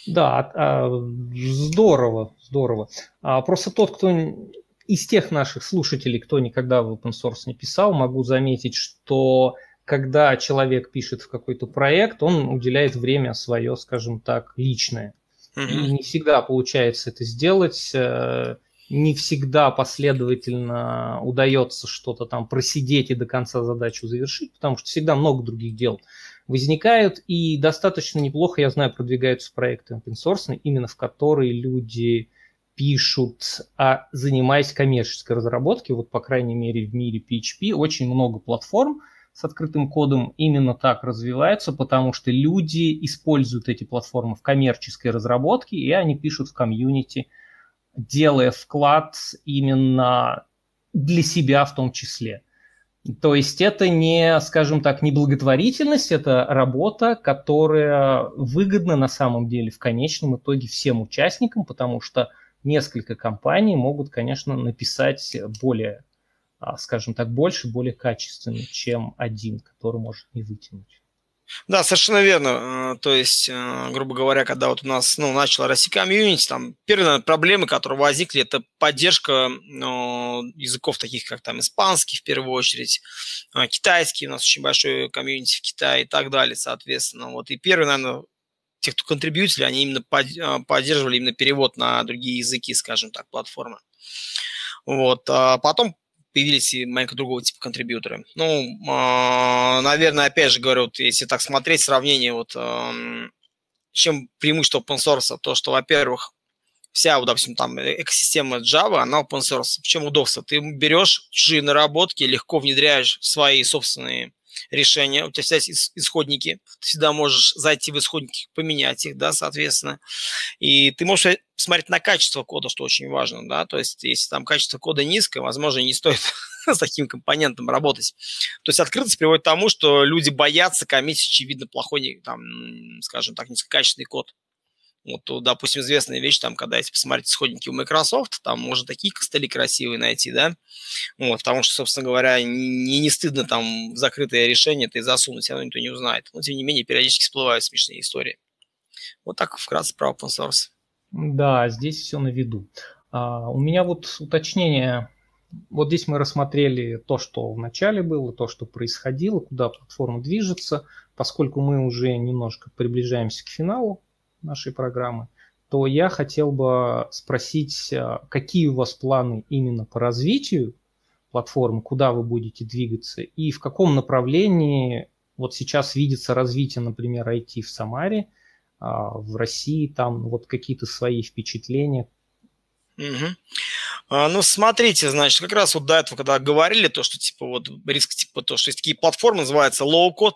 Да, а, здорово, здорово. А просто тот, кто из тех наших слушателей, кто никогда в open source не писал, могу заметить, что когда человек пишет в какой-то проект, он уделяет время свое, скажем так, личное. Mm-hmm. И не всегда получается это сделать, э, не всегда последовательно удается что-то там просидеть и до конца задачу завершить, потому что всегда много других дел возникают, и достаточно неплохо, я знаю, продвигаются проекты open source, именно в которые люди пишут, а занимаясь коммерческой разработкой, вот по крайней мере в мире PHP, очень много платформ с открытым кодом именно так развиваются, потому что люди используют эти платформы в коммерческой разработке, и они пишут в комьюнити, делая вклад именно для себя в том числе. То есть это не, скажем так, не благотворительность, это работа, которая выгодна на самом деле в конечном итоге всем участникам, потому что несколько компаний могут, конечно, написать более, а, скажем так, больше, более качественно, чем один, который может не вытянуть. Да, совершенно верно. Э, то есть, э, грубо говоря, когда вот у нас ну, начала расти комьюнити, там первые наверное, проблемы, которые возникли, это поддержка ну, языков таких, как там испанский в первую очередь, э, китайский, у нас очень большой комьюнити в Китае и так далее, соответственно. Вот и первый, наверное, те, кто контрибьютили, они именно поддерживали именно перевод на другие языки, скажем так, платформы. Вот. А потом появились и маленько другого типа контрибьюторы. Ну, а, наверное, опять же говорю, вот если так смотреть сравнение, вот чем преимущество open source, то, что, во-первых, вся, вот, допустим, там экосистема Java, она open source. В чем удобство? Ты берешь чужие наработки, легко внедряешь свои собственные решения, у тебя всегда есть исходники, ты всегда можешь зайти в исходники, поменять их, да, соответственно, и ты можешь смотреть на качество кода, что очень важно, да, то есть если там качество кода низкое, возможно, не стоит с таким компонентом работать. То есть открытость приводит к тому, что люди боятся коммитить, очевидно, плохой, там, скажем так, низкокачественный код. Вот, допустим, известная вещь, там, когда если посмотреть исходники у Microsoft, там можно такие костыли красивые найти, да, вот, потому что, собственно говоря, не, не стыдно там закрытое решение и засунуть, равно никто не узнает. Но, тем не менее, периодически всплывают смешные истории. Вот так вкратце про open source. Да, здесь все на виду. А, у меня вот уточнение. Вот здесь мы рассмотрели то, что в начале было, то, что происходило, куда платформа движется. Поскольку мы уже немножко приближаемся к финалу, нашей программы, то я хотел бы спросить, э, какие у вас планы именно по развитию платформы, куда вы будете двигаться и в каком направлении вот сейчас видится развитие, например, IT в Самаре, а, в России, там вот какие-то свои впечатления, Угу. А, ну, смотрите, значит, как раз вот до этого, когда говорили, то, что, типа, вот риск, типа, то, что есть такие платформы, называются low-code,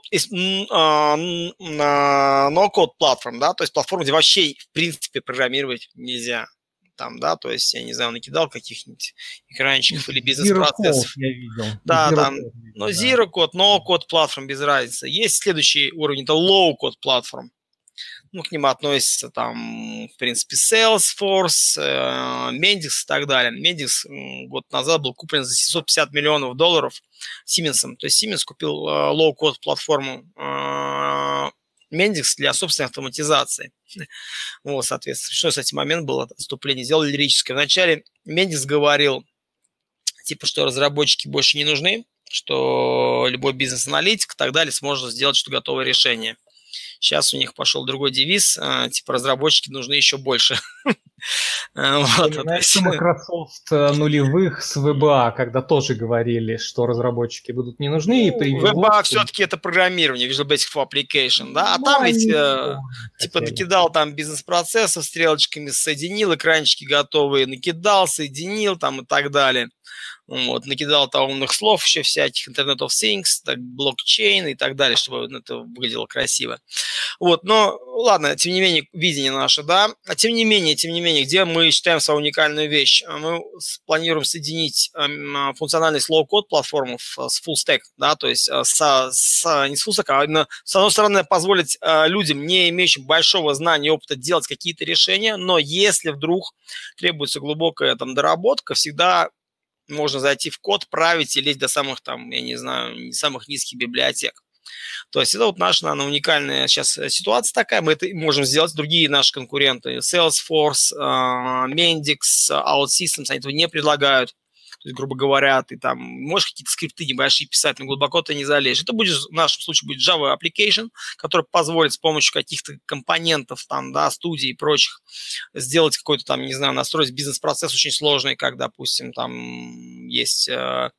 no-code платформ, да, то есть платформа, где вообще, в принципе, программировать нельзя. Там, да, то есть, я не знаю, накидал каких-нибудь экранчиков или бизнес-процессов. я видел. Да, Zero там, ну, Zero Code, No Code платформ, без разницы. Есть следующий уровень, это Low Code платформ. Ну, к ним относятся там, в принципе, Salesforce, э, Mendix и так далее. Mendix год назад был куплен за 750 миллионов долларов Siemens. То есть Siemens купил э, low-code платформу э, Mendix для собственной автоматизации. Вот, соответственно, что, кстати, момент был отступление. Сделали лирическое. Вначале Mendix говорил, типа, что разработчики больше не нужны, что любой бизнес-аналитик и так далее сможет сделать что готовое решение. Сейчас у них пошел другой девиз, а, типа разработчики нужны еще больше. А, вот, Microsoft э, нулевых с VBA, когда тоже говорили, что разработчики будут не нужны. Ну, и VBA все-таки это программирование, Visual Basic for Application, да? А ну, там ведь э, типа накидал там бизнес-процессов стрелочками, соединил, экранчики готовые, накидал, соединил там и так далее. Вот, накидал там умных слов еще всяких, Internet of Things, так, блокчейн и так далее, чтобы это выглядело красиво. Вот, но ладно, тем не менее, видение наше, да. А тем не менее, тем не менее, где мы считаем свою уникальную вещь? Мы планируем соединить э, функциональность low-code платформу с full stack, да, то есть э, с, с, не с full stack, а именно, с одной стороны, позволить э, людям, не имеющим большого знания и опыта, делать какие-то решения, но если вдруг требуется глубокая там доработка, всегда можно зайти в код, править и лезть до самых там, я не знаю, самых низких библиотек. То есть это вот наша, наверное, уникальная сейчас э, ситуация такая. Мы это можем сделать. Другие наши конкуренты, Salesforce, э, Mendix, OutSystems, они этого не предлагают. Есть, грубо говоря, ты там можешь какие-то скрипты небольшие писать, но глубоко ты не залезешь. Это будет, в нашем случае, будет Java Application, который позволит с помощью каких-то компонентов, там, да, студий и прочих сделать какой-то там, не знаю, настроить бизнес-процесс очень сложный, как, допустим, там есть э,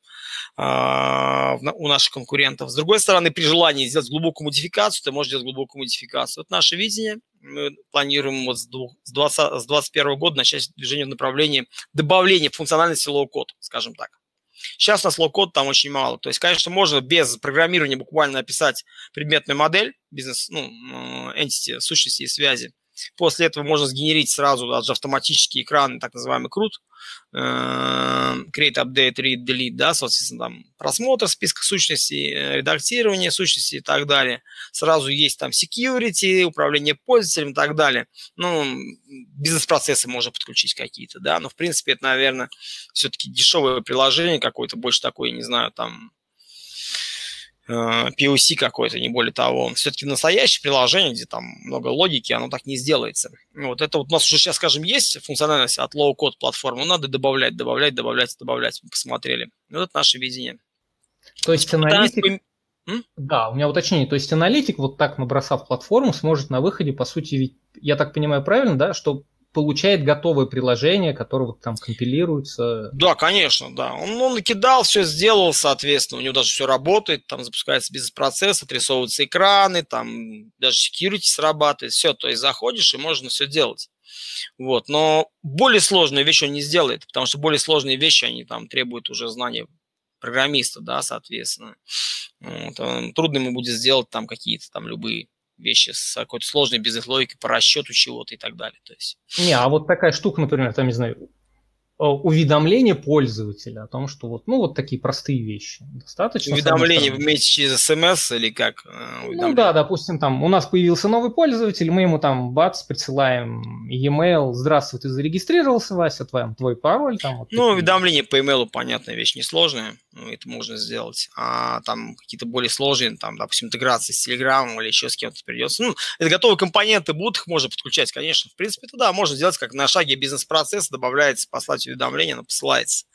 а, у наших конкурентов. С другой стороны, при желании сделать глубокую модификацию, ты можешь сделать глубокую модификацию. Вот наше видение. Мы планируем вот с 2021 года начать движение в направлении добавления функциональности low-code, скажем так. Сейчас у нас low-code там очень мало. То есть, конечно, можно без программирования буквально описать предметную модель, бизнес, ну, entity, сущности и связи, После этого можно сгенерить сразу даже автоматический экран, так называемый CRUD, э, Create, Update, Read, Delete, да, соответственно, там просмотр списка сущностей, э, редактирование сущностей и так далее. Сразу есть там security, управление пользователем и так далее. Ну, бизнес-процессы можно подключить какие-то, да, но в принципе это, наверное, все-таки дешевое приложение какое-то, больше такое, не знаю, там POC какой-то, не более того. Все-таки настоящее приложение, где там много логики, оно так не сделается. Вот это вот у нас уже сейчас, скажем, есть функциональность от low-code платформы, надо добавлять, добавлять, добавлять, добавлять. Мы посмотрели. Вот это наше видение. То есть аналитик... Да, у меня уточнение. То есть аналитик, вот так набросав платформу, сможет на выходе, по сути, я так понимаю правильно, да, что получает готовое приложение, которое вот там компилируется. Да, конечно, да. Он, он накидал, все сделал, соответственно, у него даже все работает, там запускается бизнес-процесс, отрисовываются экраны, там даже security срабатывает, все, то есть заходишь и можно все делать. Вот, но более сложные вещи он не сделает, потому что более сложные вещи, они там требуют уже знания программиста, да, соответственно. Вот, э, трудно ему будет сделать там какие-то там любые вещи с какой-то сложной бизнес-логикой по расчету чего-то и так далее. То есть... Не, а вот такая штука, например, там, не знаю, уведомление пользователя о том, что вот, ну, вот такие простые вещи. Достаточно. Уведомление вместе через смс или как? Э, ну да, допустим, там у нас появился новый пользователь, мы ему там бац, присылаем e-mail, здравствуй, ты зарегистрировался, Вася, твой, твой пароль. Там, вот, ну, уведомление по e-mail, понятная вещь, несложная, ну, это можно сделать. А там какие-то более сложные, там, допустим, интеграции с Telegram или еще с кем-то придется. Ну, это готовые компоненты будут, их можно подключать, конечно. В принципе, это да, можно сделать, как на шаге бизнес-процесса добавляется, послать уведомление, оно посылается.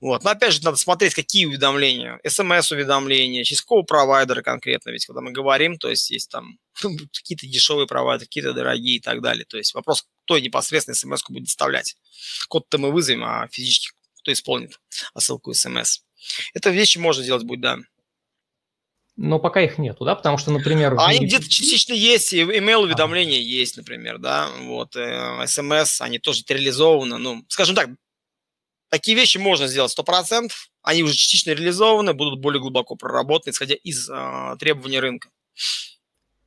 Вот. Но опять же, надо смотреть, какие уведомления. СМС-уведомления, через какого провайдера конкретно. Ведь когда мы говорим, то есть есть там какие-то дешевые провайдеры, какие-то дорогие и так далее. То есть вопрос, кто непосредственно смс будет доставлять. Код-то мы вызовем, а физически кто исполнит отсылку смс. Это вещи можно делать будет, да но пока их нету, да, потому что, например... А они где-то частично есть, и email уведомления а. есть, например, да, вот, э, смс, они тоже реализованы, ну, скажем так, такие вещи можно сделать 100%, они уже частично реализованы, будут более глубоко проработаны, исходя из э, требований рынка.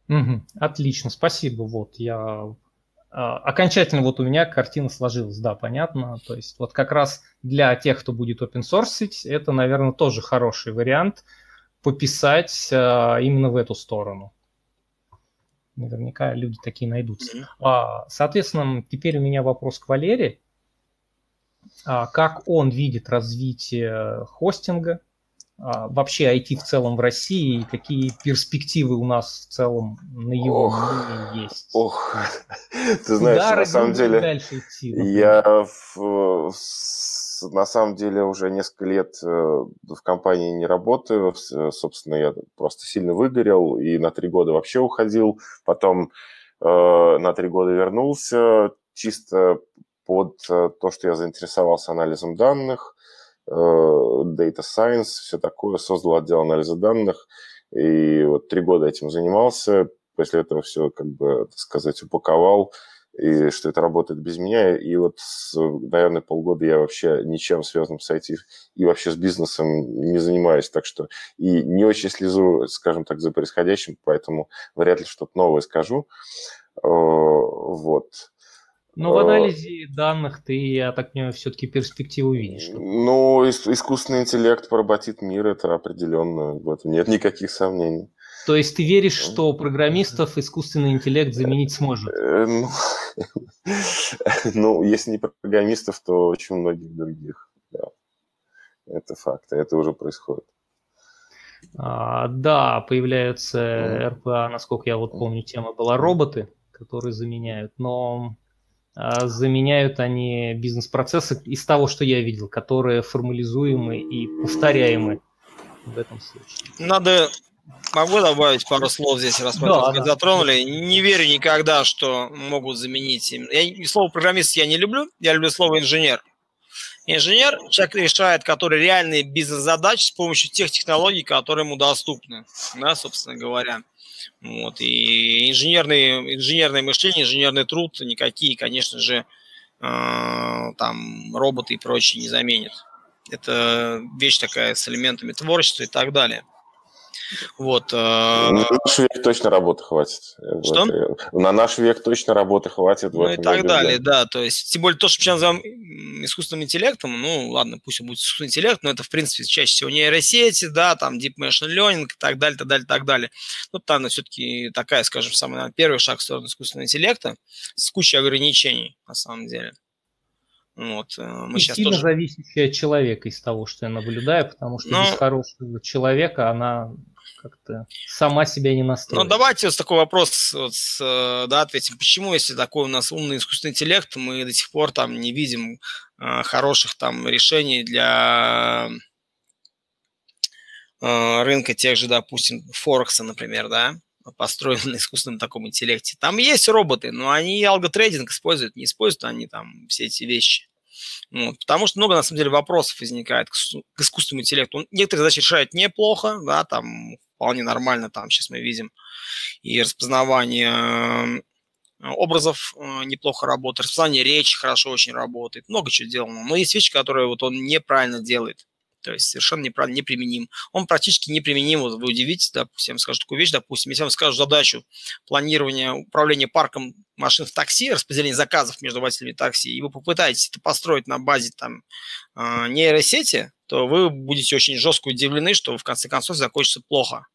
Угу, отлично, спасибо, вот, я а, окончательно вот у меня картина сложилась, да, понятно. То есть вот как раз для тех, кто будет open source, это, наверное, тоже хороший вариант – пописать а, именно в эту сторону. Наверняка люди такие найдутся. Mm-hmm. Соответственно, теперь у меня вопрос к Валере. А, как он видит развитие хостинга, вообще IT в целом в России, и какие перспективы у нас в целом на его ох, есть? Ох, ты знаешь, Куда на самом деле, идти, я в, на самом деле уже несколько лет э, в компании не работаю. Э, собственно, я просто сильно выгорел и на три года вообще уходил. Потом э, на три года вернулся чисто под то, что я заинтересовался анализом данных, data science, все такое, создал отдел анализа данных, и вот три года этим занимался, после этого все, как бы, так сказать, упаковал, и что это работает без меня. И вот, наверное, полгода я вообще ничем связанным с IT и вообще с бизнесом не занимаюсь, так что и не очень слезу, скажем так, за происходящим, поэтому вряд ли что-то новое скажу. Вот. Но в анализе данных ты, я так понимаю, все-таки перспективу видишь. Ну, искусственный интеллект поработит мир, это определенно, в этом нет никаких сомнений. То есть ты веришь, что программистов искусственный интеллект заменить сможет? Э, ну, ну, если не программистов, то очень многих других. Это факт, это уже происходит. А, да, появляются РПА, насколько я вот помню, тема была роботы, которые заменяют, но заменяют они бизнес-процессы из того, что я видел, которые формализуемы и повторяемы в этом случае. Надо Могу добавить пару слов здесь, раз мы да, да. затронули. Не верю никогда, что могут заменить. Я, слово программист я не люблю, я люблю слово инженер. Инженер – человек решает, который реальные бизнес-задачи с помощью тех технологий, которые ему доступны, да, собственно говоря. Вот. И инженерные, инженерное мышление, инженерный труд никакие, конечно же, э, там роботы и прочее не заменят. Это вещь такая с элементами творчества и так далее. Вот. Э, на наш век точно работы хватит. Что? На наш век точно работы хватит. Ну и так далее, да. То есть, тем более то, что мы называем искусственным интеллектом, ну ладно, пусть он будет искусственный интеллект, но это, в принципе, чаще всего нейросети, да, там Deep Machine Learning и так далее, так далее, так далее. Ну, там все-таки такая, скажем, самый первый шаг в сторону искусственного интеллекта с кучей ограничений, на самом деле. Вот, э, мы и сейчас сильно тоже... зависящая от человека из того, что я наблюдаю, потому что Но... без хорошего человека она как-то сама себя не настроит. Ну, давайте вот такой вопрос вот, э, да, ответим. Почему, если такой у нас умный искусственный интеллект, мы до сих пор там не видим э, хороших там решений для э, рынка тех же, допустим, Форекса, например, да, построен на искусственном таком интеллекте. Там есть роботы, но они алготрейдинг используют, не используют они там все эти вещи. Вот, потому что много, на самом деле, вопросов возникает к, к искусственному интеллекту. Он некоторые задачи решает неплохо, да, там вполне нормально, там сейчас мы видим и распознавание э, образов э, неплохо работает, распознавание речи хорошо очень работает, много чего сделано. Но есть вещи, которые вот он неправильно делает. То есть совершенно неправильно, неприменим. Он практически неприменим. Вот вы удивитесь, допустим, скажу такую вещь, допустим, если я вам скажу задачу планирования управления парком машин в такси, распределения заказов между водителями такси, и вы попытаетесь это построить на базе там э, нейросети, то вы будете очень жестко удивлены, что в конце концов закончится плохо.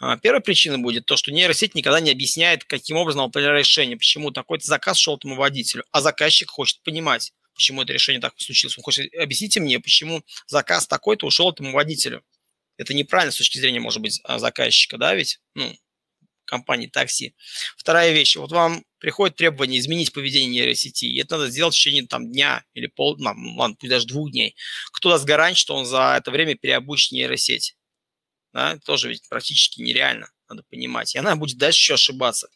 А, первая причина будет то, что нейросеть никогда не объясняет, каким образом он принял решение, почему такой-то заказ шел этому водителю, а заказчик хочет понимать, почему это решение так случилось. Он хочет, объясните мне, почему заказ такой-то ушел этому водителю. Это неправильно с точки зрения, может быть, а, заказчика, да, ведь, ну, компании такси. Вторая вещь. Вот вам приходит требование изменить поведение нейросети, и это надо сделать в течение там, дня или пол, ну, ладно, пусть даже двух дней. Кто даст гарантию, что он за это время переобучит нейросеть? Да, тоже ведь практически нереально надо понимать. И она будет дальше еще ошибаться.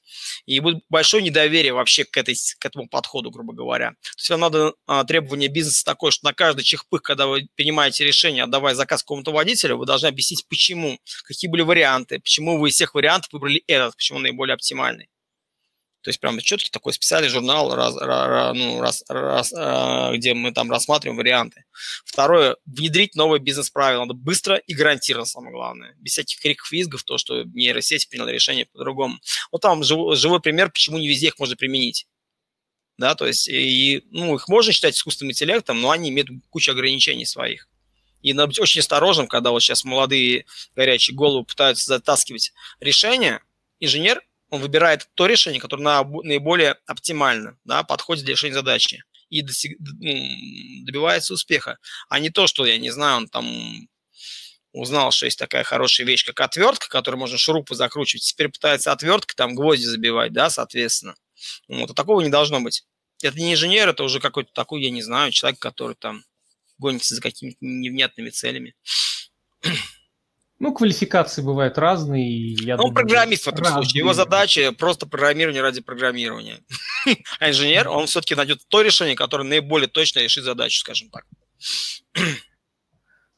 И будет большое недоверие вообще к, этой, к этому подходу, грубо говоря. То есть вам надо а, требование бизнеса такое, что на каждый чехпых, когда вы принимаете решение, отдавая заказ какому-то водителю, вы должны объяснить, почему, какие были варианты, почему вы из всех вариантов выбрали этот, почему наиболее оптимальный. То есть прям четкий такой специальный журнал, раз, раз, ну, раз, раз, а, где мы там рассматриваем варианты. Второе, внедрить новые бизнес-правила. Надо быстро и гарантированно, самое главное. Без всяких криков визгов, то, что нейросеть приняла решение по-другому. Вот там живой, пример, почему не везде их можно применить. Да, то есть, и, ну, их можно считать искусственным интеллектом, но они имеют кучу ограничений своих. И надо быть очень осторожным, когда вот сейчас молодые горячие головы пытаются затаскивать решение. Инженер он выбирает то решение, которое наиболее оптимально, да, подходит для решения задачи и достиг, ну, добивается успеха, а не то, что, я не знаю, он там узнал, что есть такая хорошая вещь, как отвертка, которую можно шурупы закручивать, теперь пытается отверткой там гвозди забивать, да, соответственно. Вот, а такого не должно быть. Это не инженер, это уже какой-то такой, я не знаю, человек, который там гонится за какими-то невнятными целями. Ну, квалификации бывают разные. Я ну, думаю, программист в этом разные. случае. Его задача просто программирование ради программирования. А инженер, он все-таки найдет то решение, которое наиболее точно решит задачу, скажем так.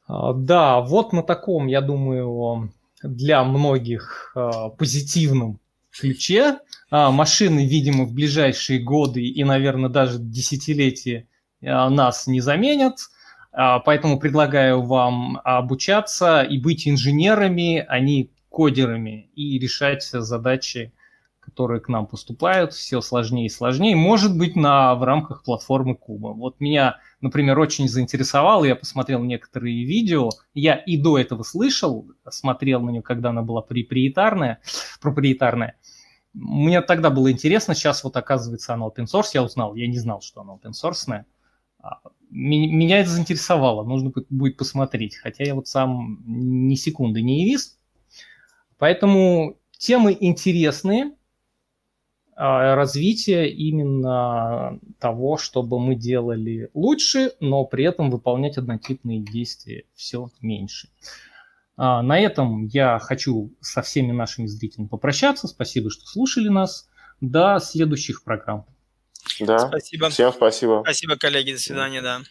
А, да, вот на таком, я думаю, для многих а, позитивном ключе а, машины, видимо, в ближайшие годы и, наверное, даже десятилетия нас не заменят – поэтому предлагаю вам обучаться и быть инженерами, а не кодерами, и решать задачи, которые к нам поступают, все сложнее и сложнее. Может быть, на, в рамках платформы Куба. Вот меня, например, очень заинтересовало, я посмотрел некоторые видео, я и до этого слышал, смотрел на нее, когда она была проприетарная, проприетарная. Мне тогда было интересно, сейчас вот оказывается она open source, я узнал, я не знал, что она open source меня это заинтересовало, нужно будет посмотреть, хотя я вот сам ни секунды не юрист. Поэтому темы интересные, а, развитие именно того, чтобы мы делали лучше, но при этом выполнять однотипные действия все меньше. А, на этом я хочу со всеми нашими зрителями попрощаться. Спасибо, что слушали нас. До следующих программ. Да. Спасибо. Всем спасибо. Спасибо, коллеги. До свидания, да.